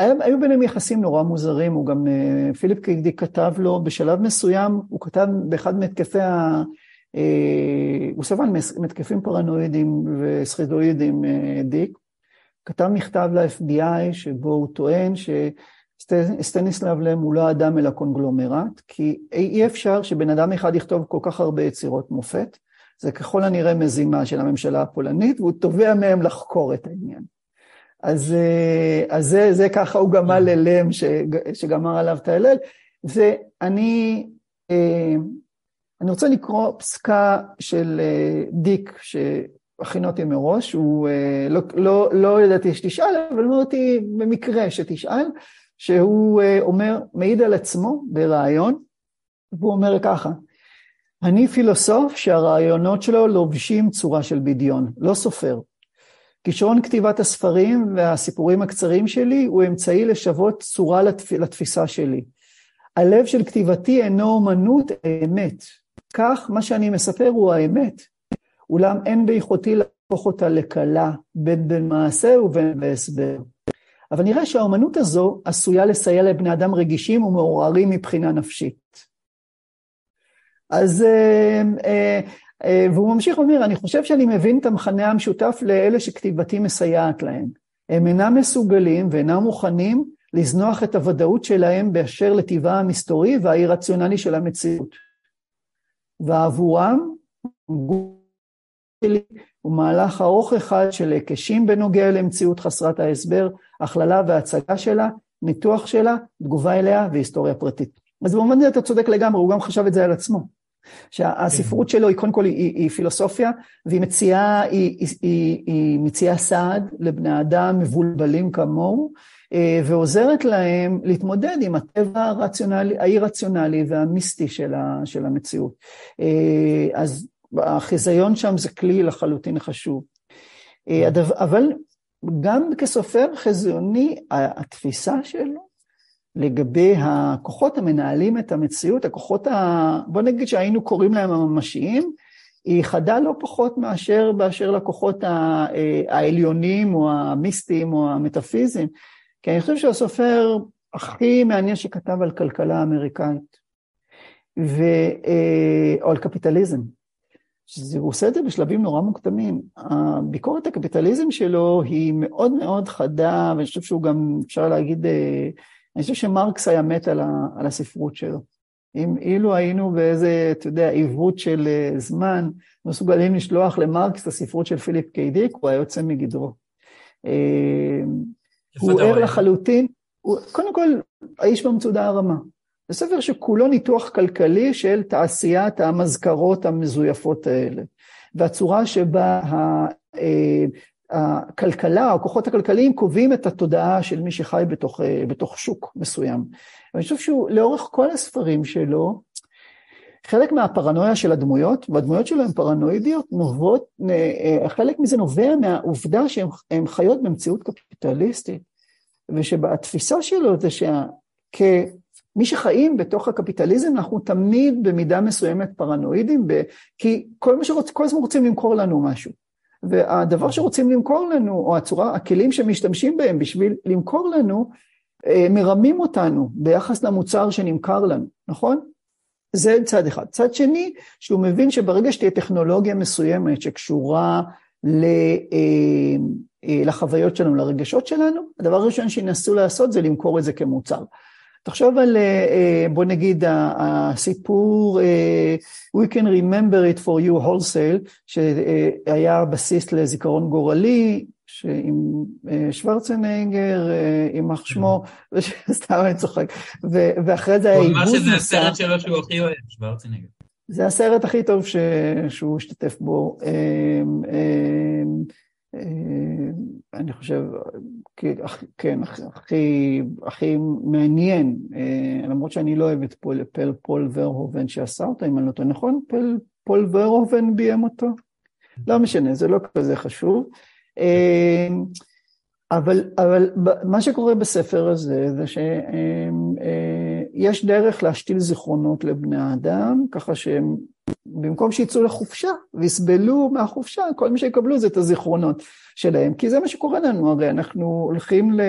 היו ביניהם יחסים נורא מוזרים, הוא גם, אה, פיליפ קיגדי כתב לו, בשלב מסוים, הוא כתב באחד מהתקפי ה... אה, הוא סבל מתקפים פרנואידים וסכיזואידים, אה, דיק, כתב מכתב ל-FBI שבו הוא טוען שסטניסלב לם הוא לא אדם אלא קונגלומרט, כי אי אפשר שבן אדם אחד יכתוב כל כך הרבה יצירות מופת, זה ככל הנראה מזימה של הממשלה הפולנית, והוא תובע מהם לחקור את העניין. אז, אה, אז זה, זה ככה הוא גמל כן. ללם שגמר עליו את ההלל. ואני אה, אני רוצה לקרוא פסקה של אה, דיק שהכין אותי מראש, הוא לא, לא, לא ידעתי שתשאל, אבל אמר אותי במקרה שתשאל, שהוא אומר, מעיד על עצמו ברעיון, והוא אומר ככה, אני פילוסוף שהרעיונות שלו לובשים צורה של בדיון, לא סופר. כישרון כתיבת הספרים והסיפורים הקצרים שלי הוא אמצעי לשוות צורה לתפ... לתפיסה שלי. הלב של כתיבתי אינו אומנות האמת. כך מה שאני מספר הוא האמת. אולם אין ביכולתי להפוך אותה לקלה, בין במעשה ובין בהסבר. אבל נראה שהאומנות הזו עשויה לסייע לבני אדם רגישים ומעורערים מבחינה נפשית. אז אה, אה, והוא ממשיך ואומר, אני חושב שאני מבין את המכנה המשותף לאלה שכתיבתי מסייעת להם. הם אינם מסוגלים ואינם מוכנים לזנוח את הוודאות שלהם באשר לטבעה המסתורי והאי-רציונלי של המציאות. ועבורם, הוא מהלך ארוך אחד של היקשים בנוגע למציאות חסרת ההסבר, הכללה והצגה שלה, ניתוח שלה, תגובה אליה והיסטוריה פרטית. אז במובן הזה אתה צודק לגמרי, הוא גם חשב את זה על עצמו. שהספרות שלו היא קודם כל היא, היא פילוסופיה, והיא מציעה, היא, היא, היא, היא מציעה סעד לבני אדם מבולבלים כמוהו, אה, ועוזרת להם להתמודד עם הטבע הרציונלי, האי-רציונלי והמיסטי של, ה, של המציאות. אה, אז החיזיון שם זה כלי לחלוטין חשוב. אה, אבל גם כסופר חזיוני, התפיסה שלו לגבי הכוחות המנהלים את המציאות, הכוחות, ה... בוא נגיד שהיינו קוראים להם הממשיים, היא חדה לא פחות מאשר באשר לכוחות אה, העליונים או המיסטיים או המטאפיזיים. כי אני חושב שהסופר הכי מעניין שכתב על כלכלה אמריקאית, ו... אה, או על קפיטליזם. הוא עושה את זה בשלבים נורא מוקדמים. הביקורת הקפיטליזם שלו היא מאוד מאוד חדה, ואני חושב שהוא גם, אפשר להגיד, אה, אני חושב שמרקס היה מת על, ה, על הספרות שלו. אם אילו היינו באיזה, אתה יודע, עיוות של אה, זמן, מסוגלים לשלוח למרקס את הספרות של פיליפ קיי דיק, הוא היה יוצא מגדרו. אה, הוא ער לחלוטין, הוא, קודם כל, האיש במצודה הרמה. זה ספר שכולו ניתוח כלכלי של תעשיית המזכרות המזויפות האלה. והצורה שבה אה, הכלכלה, הכוחות הכלכליים קובעים את התודעה של מי שחי בתוך, אה, בתוך שוק מסוים. ואני חושב שהוא, לאורך כל הספרים שלו, חלק מהפרנויה של הדמויות, והדמויות שלו הן פרנואידיות, נובעות, אה, חלק מזה נובע מהעובדה שהן חיות במציאות קפיטליסטית, ושבתפיסה שלו זה שכמי שחיים בתוך הקפיטליזם, אנחנו תמיד במידה מסוימת פרנואידים, כי כל, שרוצ, כל הזמן רוצים למכור לנו משהו. והדבר שרוצים למכור לנו, או הצורה, הכלים שמשתמשים בהם בשביל למכור לנו, אה, מרמים אותנו ביחס למוצר שנמכר לנו, נכון? זה צד אחד. צד שני, שהוא מבין שברגע שתהיה טכנולוגיה מסוימת שקשורה אה, אה, לחוויות שלנו, לרגשות שלנו, הדבר הראשון שינסו לעשות זה למכור את זה כמוצר. תחשוב על, אה, אה, בוא נגיד, הסיפור אה, We can remember it for you wholesale, שהיה בסיס לזיכרון גורלי, עם שוורצנגר, יימח שמו, <laughs> סתם אני צוחק, ואחרי זה היה עיבוד נוסף. הוא אמר שזה הסרט שלו שהוא הכי אוהב, שוורצנגר. זה הסרט הכי טוב שהוא השתתף בו. אה, אני חושב, כן, הכי, הכי מעניין, אה, למרות שאני לא אוהב את פול, פול, פול ורהובן שעשה אותו, אם אני לא טועה, נכון? פול, פול ורהובן ביים אותו? לא משנה, זה לא כזה חשוב. אה, אבל, אבל מה שקורה בספר הזה זה שיש דרך להשתיל זיכרונות לבני האדם, ככה שהם במקום שיצאו לחופשה ויסבלו מהחופשה, כל מי שיקבלו זה את הזיכרונות שלהם, כי זה מה שקורה לנו, הרי אנחנו הולכים ל...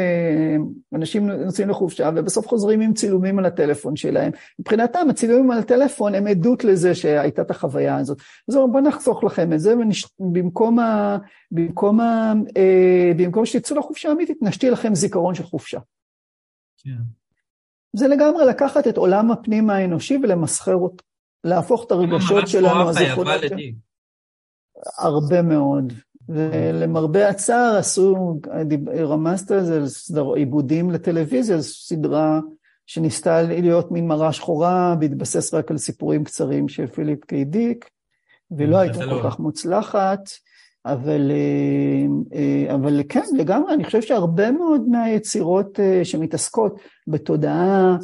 אנשים נוסעים לחופשה ובסוף חוזרים עם צילומים על הטלפון שלהם. מבחינתם הצילומים על הטלפון הם עדות לזה שהייתה את החוויה הזאת. אז בואו נחסוך לכם את זה, ובמקום ה... במקום, ה... אה, במקום שתצאו לחופשה האמיתית, נשתיל לכם זיכרון של חופשה. כן. זה לגמרי לקחת את עולם הפנים האנושי ולמסחר אותו. להפוך את הרגשות שלנו, הזיכרונות שלנו. הרבה מאוד. ולמרבה הצער עשו, רמזת על זה, עיבודים לטלוויזיה, זו סדרה שניסתה להיות מין מראה שחורה, בהתבסס רק על סיפורים קצרים של פיליפ קיי דיק, ולא הייתה כל לא. כך מוצלחת, אבל, אה, אה, אבל כן, לגמרי, אני חושב שהרבה מאוד מהיצירות אה, שמתעסקות בתודעה,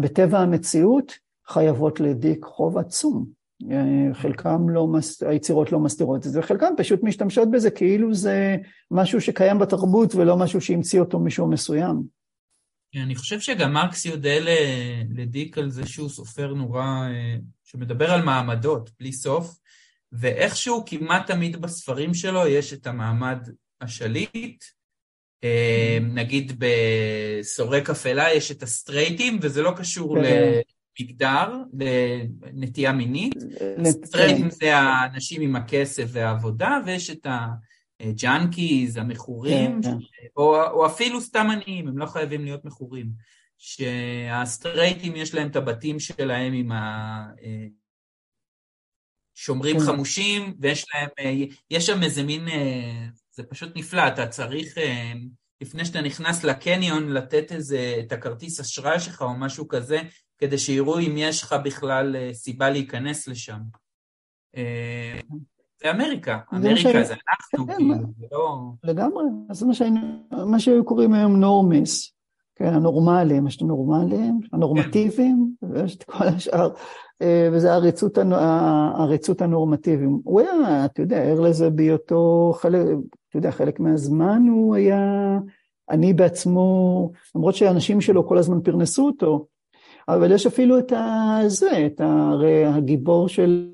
בטבע המציאות, חייבות לדיק חוב עצום. אה, חלקם לא, היצירות לא מסתירות את זה, וחלקם פשוט משתמשות בזה כאילו זה משהו שקיים בתרבות ולא משהו שהמציא אותו מישהו מסוים. אני חושב שגם מרקס יודע לדיק על זה שהוא סופר נורא, אה, שמדבר על מעמדות בלי סוף, ואיכשהו כמעט תמיד בספרים שלו יש את המעמד השליט, אה, mm. נגיד בסורק אפלה יש את הסטרייטים, וזה לא קשור ל... מגדר, לנטייה מינית. סטרייטים זה האנשים עם הכסף והעבודה, ויש את ה-junkies, המכורים, כן, כן. או, או אפילו סתם עניים, הם לא חייבים להיות מכורים. שהסטרייטים יש להם את הבתים שלהם עם ה... שומרים כן. חמושים, ויש להם, יש שם איזה מין, זה פשוט נפלא, אתה צריך לפני שאתה נכנס לקניון, לתת איזה, את הכרטיס אשראי שלך או משהו כזה, כדי שיראו אם יש לך בכלל אה, סיבה להיכנס לשם. אה, זה אמריקה, אמריקה זה אנחנו, כן, כאילו, זה לא... לגמרי, זה מה שהיו קוראים היום נורמיס, כן, הנורמליים, יש את הנורמליים, הנורמטיביים, ויש את כל השאר, אה, וזה העריצות, העריצות הנורמטיביים. הוא היה, אתה יודע, ער לזה בהיותו חלק, אתה יודע, חלק מהזמן הוא היה, אני בעצמו, למרות שהאנשים שלו כל הזמן פרנסו אותו, אבל יש אפילו את זה, את הרי הגיבור של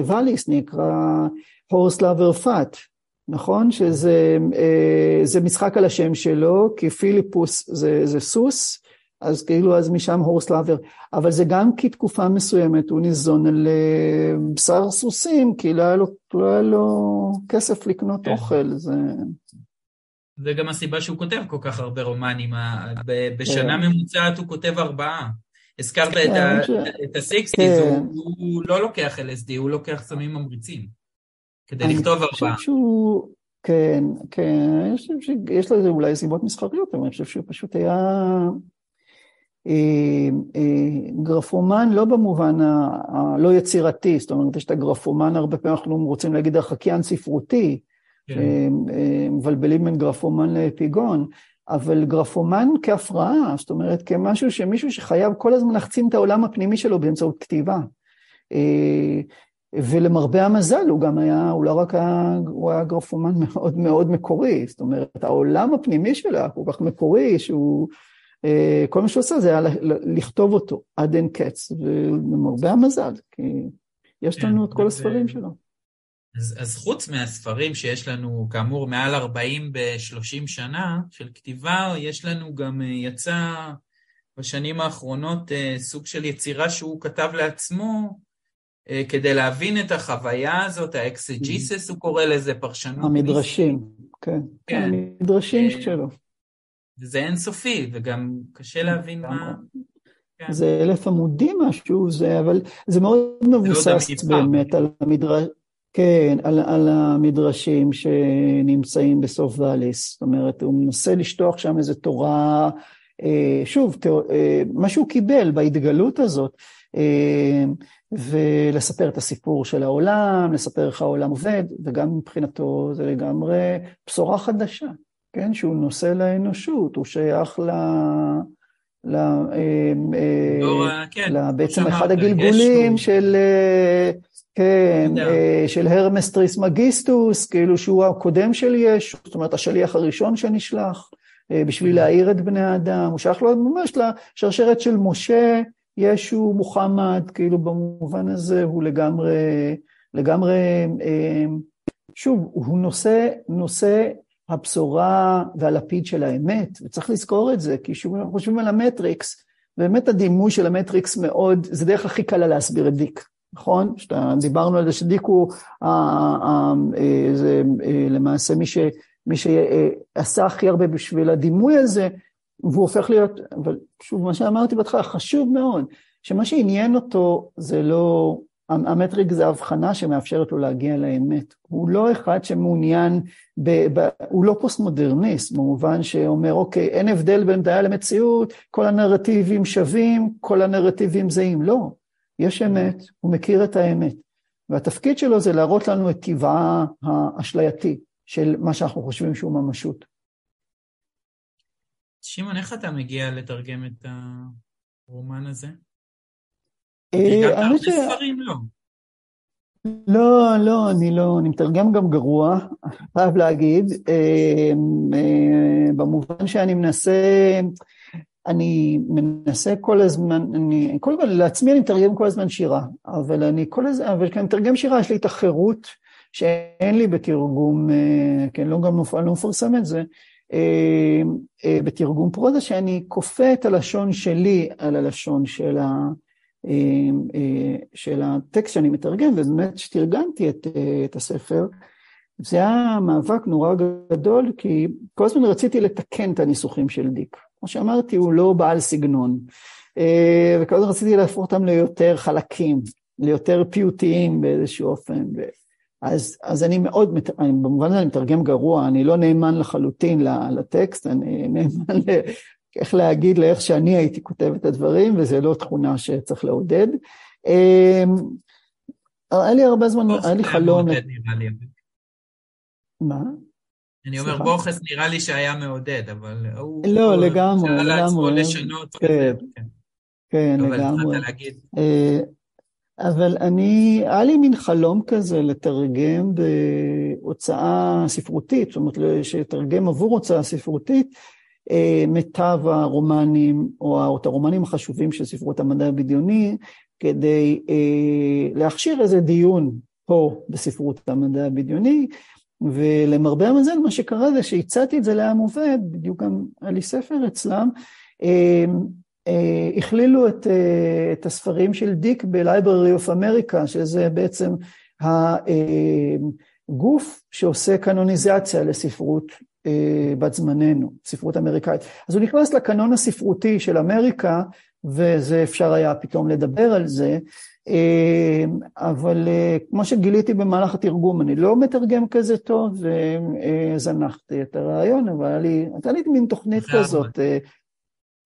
ואליס נקרא הורס לאבר פאט, נכון? שזה אה, משחק על השם שלו, כי פיליפוס זה, זה סוס, אז כאילו אז משם הורס לאבר, אבל זה גם כי תקופה מסוימת הוא ניזון על אה, בשר סוסים, כי לא היה לו, לא היה לו כסף לקנות כן. אוכל, זה... זה גם הסיבה שהוא כותב כל כך הרבה רומנים, בשנה כן. ממוצעת הוא כותב ארבעה. הזכרת את כן, ה-60's, כן. הוא לא לוקח LSD, הוא לוקח סמים ממריצים, כדי לכתוב ארבעה. אני חושב שהוא, כן, כן, אני חושב שיש לזה אולי סיבות מסחריות, אבל אני חושב שהוא פשוט היה אה, אה, גרפומן לא במובן הלא יצירתי, זאת אומרת, יש את הגרפומן, הרבה פעמים אנחנו רוצים להגיד החקיין ספרותי, כן. מבלבלים בין גרפומן לאפיגון, אבל גרפומן כהפרעה, זאת אומרת, כמשהו שמישהו שחייב כל הזמן להחצין את העולם הפנימי שלו באמצעות כתיבה. אה, ולמרבה המזל, הוא גם היה, הוא לא רק היה, הוא היה גרפומן מאוד מאוד מקורי, זאת אומרת, העולם הפנימי שלו היה כל כך מקורי, שהוא, אה, כל מה שהוא עושה זה היה לכתוב אותו עד אין קץ, ולמרבה המזל, כי יש כן, לנו את כל הספרים שלו. אז, אז חוץ מהספרים שיש לנו, כאמור, מעל 40 ב-30 שנה של כתיבה, יש לנו גם, אה, יצא בשנים האחרונות אה, סוג של יצירה שהוא כתב לעצמו, אה, כדי להבין את החוויה הזאת, ה-Exegesis, הוא קורא לזה פרשנות. המדרשים, כן, כן, המדרשים שלו. וזה אינסופי, וגם קשה להבין מה... כן. זה אלף עמודים משהו, זה, אבל זה מאוד לא מבוסס באמת על המדרש. כן, על, על המדרשים שנמצאים בסוף ואליס. זאת אומרת, הוא מנסה לשטוח שם איזו תורה, אה, שוב, תא, אה, מה שהוא קיבל בהתגלות הזאת, אה, ולספר את הסיפור של העולם, לספר איך העולם עובד, וגם מבחינתו זה לגמרי בשורה חדשה, כן? שהוא נושא לאנושות, הוא שייך ל... ל, אה, אה, כן, בעצם אחד הגלגולים של... אה, כן, אה, של הרמס טריסמגיסטוס, כאילו שהוא הקודם של ישו, זאת אומרת השליח הראשון שנשלח אה, בשביל להעיר את בני האדם, הוא שייך לו ממש לשרשרת של משה, ישו, מוחמד, כאילו במובן הזה הוא לגמרי, לגמרי, אה, שוב, הוא נושא, נושא הבשורה והלפיד של האמת, וצריך לזכור את זה, כי שוב אנחנו חושבים על המטריקס, באמת הדימוי של המטריקס מאוד, זה דרך הכי קלה להסביר את דיק. נכון? שאתה, דיברנו על זה שדיק הוא אה, זה אה, למעשה מי, ש, מי שעשה הכי הרבה בשביל הדימוי הזה, והוא הופך להיות, אבל שוב, מה שאמרתי בהתחלה, חשוב מאוד, שמה שעניין אותו זה לא, המטריק זה הבחנה שמאפשרת לו להגיע לאמת. הוא לא אחד שמעוניין, ב, ב, הוא לא פוסט-מודרניסט, במובן שאומר, אוקיי, אין הבדל בין בדיה למציאות, כל הנרטיבים שווים, כל הנרטיבים זהים. לא, יש אמת, הוא מכיר את האמת, והתפקיד שלו זה להראות לנו את טבעה האשלייתי של מה שאנחנו חושבים שהוא ממשות. שמעון, איך אתה מגיע לתרגם את הרומן הזה? אה, הרבה ספרים, לא? לא, לא, אני לא, אני מתרגם גם גרוע, חייב להגיד, אה, אה, במובן שאני מנסה, אני מנסה כל הזמן, אני, כל לעצמי אני מתרגם כל הזמן שירה, אבל אני כל הזמן, אבל כשאני מתרגם שירה יש לי את החירות שאין לי בתרגום, אה, כן, לא גם לא מפרסם את זה, אה, אה, בתרגום פרוזה, שאני כופה את הלשון שלי על הלשון של, ה, של הטקסט שאני מתרגם, ובאמת שתרגמתי את, את הספר, זה היה מאבק נורא גדול, כי כל הזמן רציתי לתקן את הניסוחים של דיק. כמו שאמרתי, הוא לא בעל סגנון. אה, וכל הזמן רציתי להפוך אותם ליותר חלקים, ליותר פיוטיים באיזשהו אופן. אז, אז אני מאוד, אני, במובן הזה אני מתרגם גרוע, אני לא נאמן לחלוטין לטקסט, אני <laughs> נאמן ל... איך להגיד לאיך שאני הייתי כותב את הדברים, וזו לא תכונה שצריך לעודד. אמ, היה לי הרבה זמן, היה לי חלום... מה? אני אומר, בורכס נראה לי שהיה מעודד, אבל הוא... לא, לגמרי, לגמרי. שאלה לעצמו לשנות. כן, כן, לגמרי. אה, אבל אני, היה לי מין חלום כזה לתרגם בהוצאה ספרותית, זאת אומרת, שתרגם עבור הוצאה ספרותית אה, מיטב הרומנים, או את הרומנים החשובים של ספרות המדע הבדיוני, כדי אה, להכשיר איזה דיון פה בספרות המדע הבדיוני, ולמרבה המזל מה שקרה זה שהצעתי את זה לעם עובד, בדיוק גם היה לי ספר אצלם, אה, אה, הכלילו את, אה, את הספרים של דיק ב-Library of America, שזה בעצם הגוף שעושה קנוניזציה לספרות בת זמננו, ספרות אמריקאית. אז הוא נכנס לקנון הספרותי של אמריקה, וזה אפשר היה פתאום לדבר על זה, אבל כמו שגיליתי במהלך התרגום, אני לא מתרגם כזה טוב, וזנחתי את הרעיון, אבל הייתה לי מין תוכנית כזאת.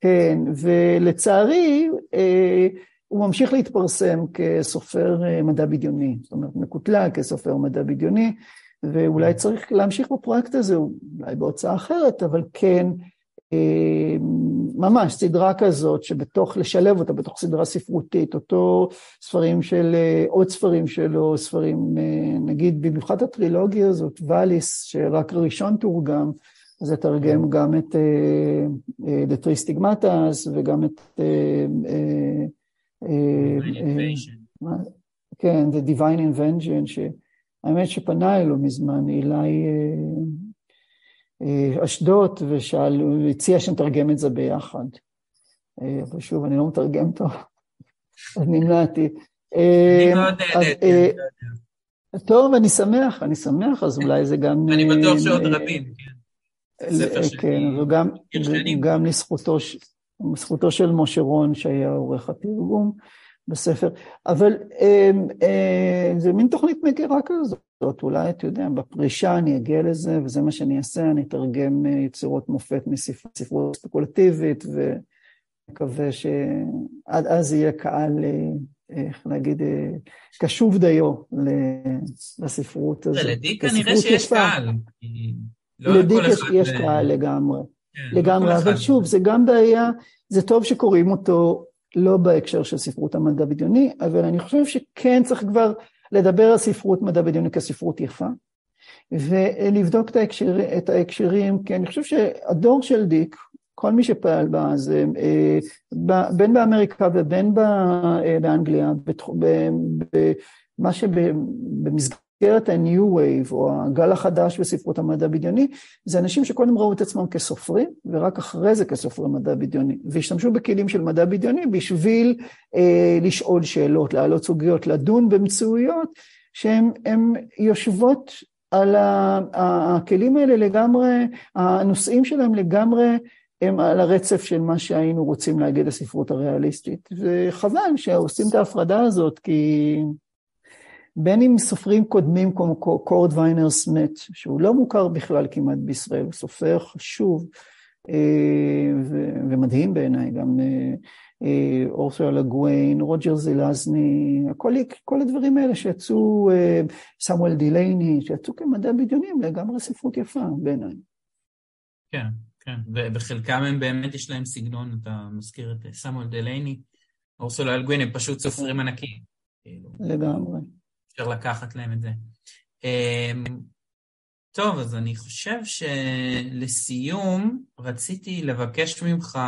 כן, ולצערי, אה, הוא ממשיך להתפרסם כסופר אה, מדע בדיוני, זאת אומרת, מקוטלג כסופר מדע בדיוני, ואולי צריך להמשיך בפרויקט הזה, אולי בהוצאה אחרת, אבל כן, אה, ממש סדרה כזאת שבתוך, לשלב אותה בתוך סדרה ספרותית, אותו ספרים של, עוד ספרים שלו, ספרים, נגיד במיוחד הטרילוגיה הזאת, ואליס, שרק הראשון תורגם, אז לתרגם כן. גם את Stigmatas וגם את... כן, The Divine Invention, שהאמת שפנה אלו מזמן, אילי אשדוד, ושאל, הוא הציע שנתרגם את זה ביחד. אבל שוב, אני לא מתרגם טוב, <laughs> אז נמנעתי. אני מאוד נהניתי. טוב, אני שמח, אני שמח, אז אולי זה גם... אני בטוח שעוד רבים, כן. כן, וגם גם לזכותו, של משה רון שהיה עורך התרגום בספר, אבל אה, אה, זה מין תוכנית מגירה כזאת, אולי אתה יודע, בפרישה אני אגיע לזה וזה מה שאני אעשה, אני אתרגם אה, יצירות מופת מספרות ספקולטיבית ומקווה שעד אז יהיה קהל, איך להגיד, קשוב דיו לספרות הזאת. לדי כנראה שיש קהל. לא לדיק יש, יש קהל לגמרי, כן, לא לגמרי, אבל שוב, זה גם בעיה, זה טוב שקוראים אותו לא בהקשר של ספרות המדע בדיוני, אבל אני חושב שכן צריך כבר לדבר על ספרות מדע בדיוני כספרות יפה, ולבדוק את, ההקשר, את ההקשרים, כי אני חושב שהדור של דיק, כל מי שפעל בה, זה אה, בין באמריקה ובין אה, באנגליה, במה שבמסגרת... במסגרת ה-New Wave, או הגל החדש בספרות המדע בדיוני, זה אנשים שקודם ראו את עצמם כסופרים, ורק אחרי זה כסופרי מדע בדיוני, והשתמשו בכלים של מדע בדיוני בשביל אה, לשאול שאלות, להעלות סוגיות, לדון במציאויות שהן יושבות על הכלים האלה לגמרי, הנושאים שלהם לגמרי הם על הרצף של מה שהיינו רוצים להגיד הספרות הריאליסטית, וחבל שעושים את ההפרדה הזאת, כי... בין אם סופרים קודמים כמו קורד ויינר סמית, שהוא לא מוכר בכלל כמעט בישראל, הוא סופר חשוב אה, ומדהים בעיניי, גם אה, אורסולה לגוויין, רוג'ר זילזני, כל, כל הדברים האלה שיצאו, אה, סמואל דילייני, שיצאו כמדע בדיוני, הם לגמרי ספרות יפה בעיניי. כן, כן, ובחלקם הם באמת יש להם סגנון, אתה מזכיר את סמואל דילייני, אורסולה לגוויין, הם פשוט סופרים ענקיים. כאילו. לגמרי. אפשר לקחת להם את זה. אמ, טוב, אז אני חושב שלסיום רציתי לבקש ממך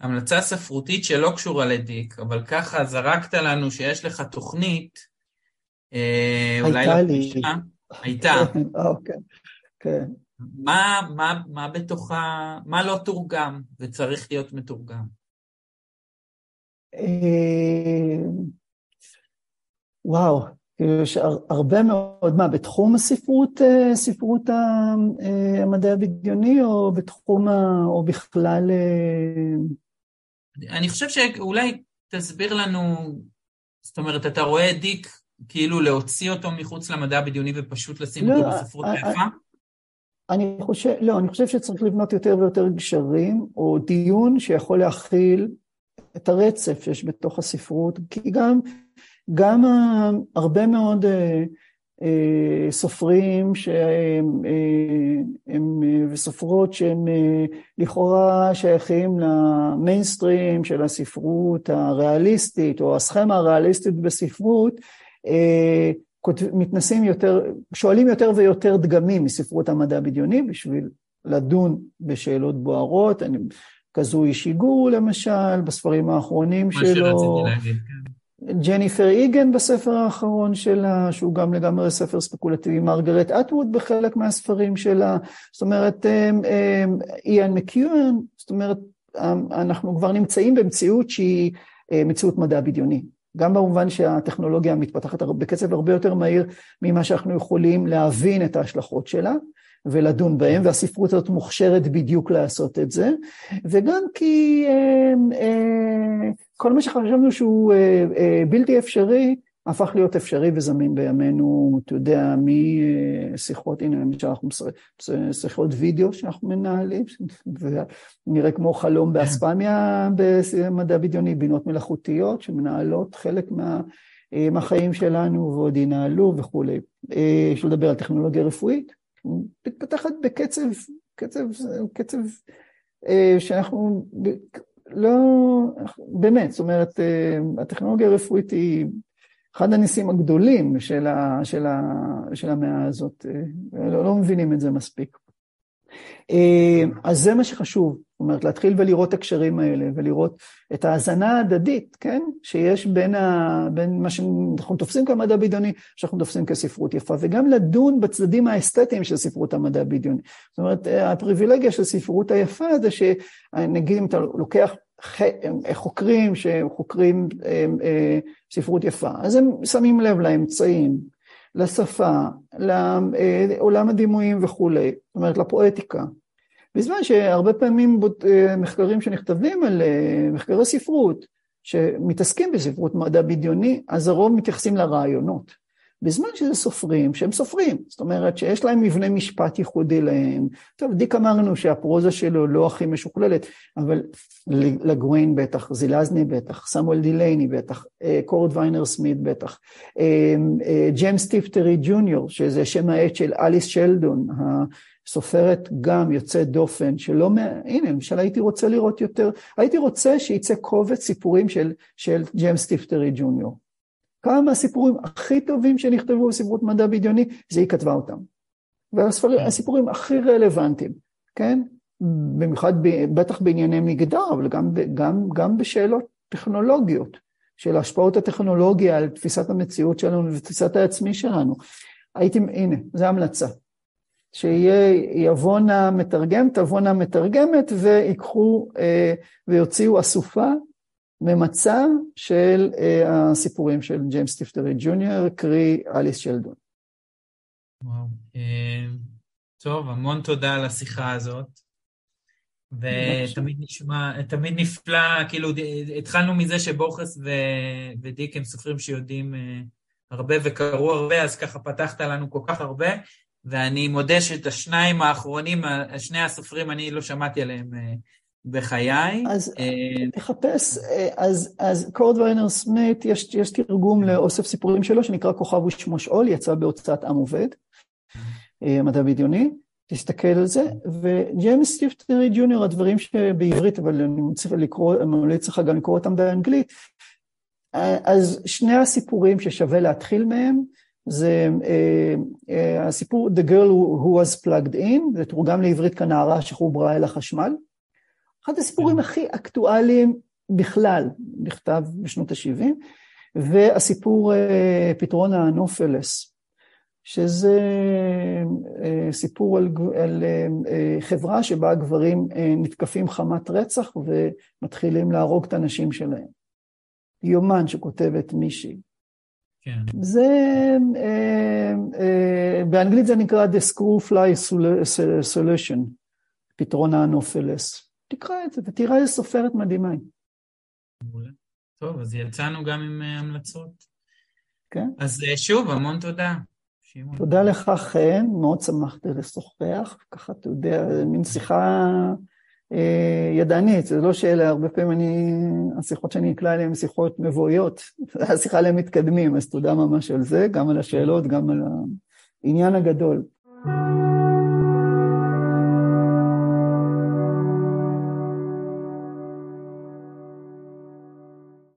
המלצה ספרותית שלא קשורה לדיק, אבל ככה זרקת לנו שיש לך תוכנית, אה, הייתה לי. הייתה. <laughs> אוקיי, כן. מה, מה, מה בתוכה, מה לא תורגם וצריך להיות מתורגם? אה, וואו, יש הרבה מאוד, מה, בתחום הספרות, אה, ספרות אה, המדע הבדיוני, או בתחום, ה, או בכלל... אה? אני חושב שאולי תסביר לנו, זאת אומרת, אתה רואה דיק כאילו להוציא אותו מחוץ למדע הבדיוני ופשוט לשים לא, אותו בספרות היפה? אני חושב, לא, אני חושב שצריך לבנות יותר ויותר גשרים, או דיון שיכול להכיל את הרצף שיש בתוך הספרות, כי גם, גם הרבה מאוד אה, אה, סופרים שהם, אה, הם, וסופרות שהם לכאורה שייכים למיינסטרים של הספרות הריאליסטית, או הסכמה הריאליסטית בספרות, מתנסים יותר, שואלים יותר ויותר דגמים מספרות המדע הבדיוני בשביל לדון בשאלות בוערות. אני, כזו אישיגו למשל, בספרים האחרונים שלו. מה שרציתי להגיד, כן. ג'ניפר איגן בספר האחרון שלה, שהוא גם לגמרי ספר ספקולטיבי, מרגרט אטווד בחלק מהספרים שלה, זאת אומרת, איאן מקיואן, זאת אומרת, אנחנו כבר נמצאים במציאות שהיא אה, מציאות מדע בדיוני. גם במובן שהטכנולוגיה מתפתחת בקצב הרבה יותר מהיר ממה שאנחנו יכולים להבין את ההשלכות שלה ולדון בהם, והספרות הזאת מוכשרת בדיוק לעשות את זה, וגם כי אה, אה, כל מה שחשבנו שהוא אה, בלתי אפשרי, הפך להיות אפשרי וזמין בימינו, אתה יודע, משיחות, הנה למשל אנחנו שיחות וידאו שאנחנו מנהלים, ונראה כמו חלום באספמיה <laughs> במדע בדיוני, בינות מלאכותיות שמנהלות חלק מה, מהחיים שלנו ועוד ינהלו וכולי. אפשר לדבר על טכנולוגיה רפואית, מתפתחת בקצב, קצב, קצב שאנחנו לא, באמת, זאת אומרת, הטכנולוגיה הרפואית היא אחד הניסים הגדולים של, ה, של, ה, של המאה הזאת, אה, לא, לא מבינים את זה מספיק. אה, אז זה מה שחשוב, זאת אומרת, להתחיל ולראות את הקשרים האלה, ולראות את ההאזנה ההדדית, כן? שיש בין, ה, בין מה שאנחנו תופסים כמדע בדיוני, שאנחנו תופסים כספרות יפה, וגם לדון בצדדים האסתטיים של ספרות המדע הבדיוני. זאת אומרת, הפריבילגיה של ספרות היפה זה שנגיד אם אתה לוקח חוקרים שחוקרים אה, ספרות יפה, אז הם שמים לב לאמצעים, לשפה, לעולם הדימויים וכולי, זאת אומרת לפואטיקה. בזמן שהרבה פעמים אה, מחקרים שנכתבים על אה, מחקרי ספרות, שמתעסקים בספרות מדע בדיוני, אז הרוב מתייחסים לרעיונות. בזמן שזה סופרים שהם סופרים, זאת אומרת שיש להם מבנה משפט ייחודי להם. טוב, דיק אמרנו שהפרוזה שלו לא הכי משוכללת, אבל לגוויין בטח, זילאזני בטח, סמואל דילייני בטח, אה, קורדוויינר סמית בטח, אה, אה, ג'יימס טיפטרי ג'וניור, שזה שם העט של אליס שלדון, הסופרת גם יוצאת דופן, שלא, הנה, למשל הייתי רוצה לראות יותר, הייתי רוצה שיצא קובץ סיפורים של, של ג'יימס טיפטרי ג'וניור. כמה מהסיפורים הכי טובים שנכתבו בספרות מדע בדיוני, זה היא כתבה אותם. והסיפורים הכי רלוונטיים, כן? במיוחד, בטח בענייני מגדר, אבל גם, גם, גם בשאלות טכנולוגיות, של השפעות הטכנולוגיה על תפיסת המציאות שלנו ותפיסת העצמי שלנו. הייתי, הנה, זו המלצה. שיהיה, יבון המתרגם, תבון המתרגמת, ויקחו אה, ויוציאו אסופה ממצע של uh, הסיפורים של ג'יימס טיפטרי ג'וניור, קרי אליס שלדון. וואו. Uh, טוב, המון תודה על השיחה הזאת. ותמיד נשמע, תמיד נפלא, כאילו התחלנו מזה שבוכס ו... ודיק הם סופרים שיודעים uh, הרבה וקראו הרבה, אז ככה פתחת לנו כל כך הרבה, ואני מודה שאת השניים האחרונים, שני הסופרים, אני לא שמעתי עליהם בחיי. אז אה, תחפש, אה, אז, אז קורד ויינר סמית, יש, יש תרגום לאוסף סיפורים שלו שנקרא כוכב ושמו שאול, יצא בהוצאת עם עובד, אה, מדע בדיוני, תסתכל על זה, וג'יימס טיפטרי ג'וניור, הדברים שבעברית, אבל אני צריך לקרוא, אני ממליץ לך גם לקרוא אותם באנגלית, אז שני הסיפורים ששווה להתחיל מהם, זה הסיפור The Girl Who Was Plugged In, זה תורגם לעברית כנערה שחוברה אל החשמל. אחד הסיפורים כן. הכי אקטואליים בכלל, נכתב בשנות ה-70, והסיפור אה, פתרון האנופלס, שזה אה, סיפור על, על אה, חברה שבה הגברים נתקפים חמת רצח ומתחילים להרוג את הנשים שלהם. יומן שכותבת מישהי. כן. זה, באנגלית זה נקרא The Screw Fly Solution, פתרון האנופלס. תקרא את זה ותראה איזה סופרת מדהימה היא. טוב, אז יצאנו גם עם אה, המלצות. כן. אז שוב, המון תודה. שמעון. תודה לך, חן, מאוד שמחתי לשוחח. ככה, אתה יודע, מין שיחה אה, ידענית, זה לא שאלה, הרבה פעמים אני, השיחות שאני אקלע אליהן הן שיחות מבואיות. <laughs> השיחה עליהן מתקדמים, אז תודה ממש על זה, גם על השאלות, גם על העניין הגדול. thank you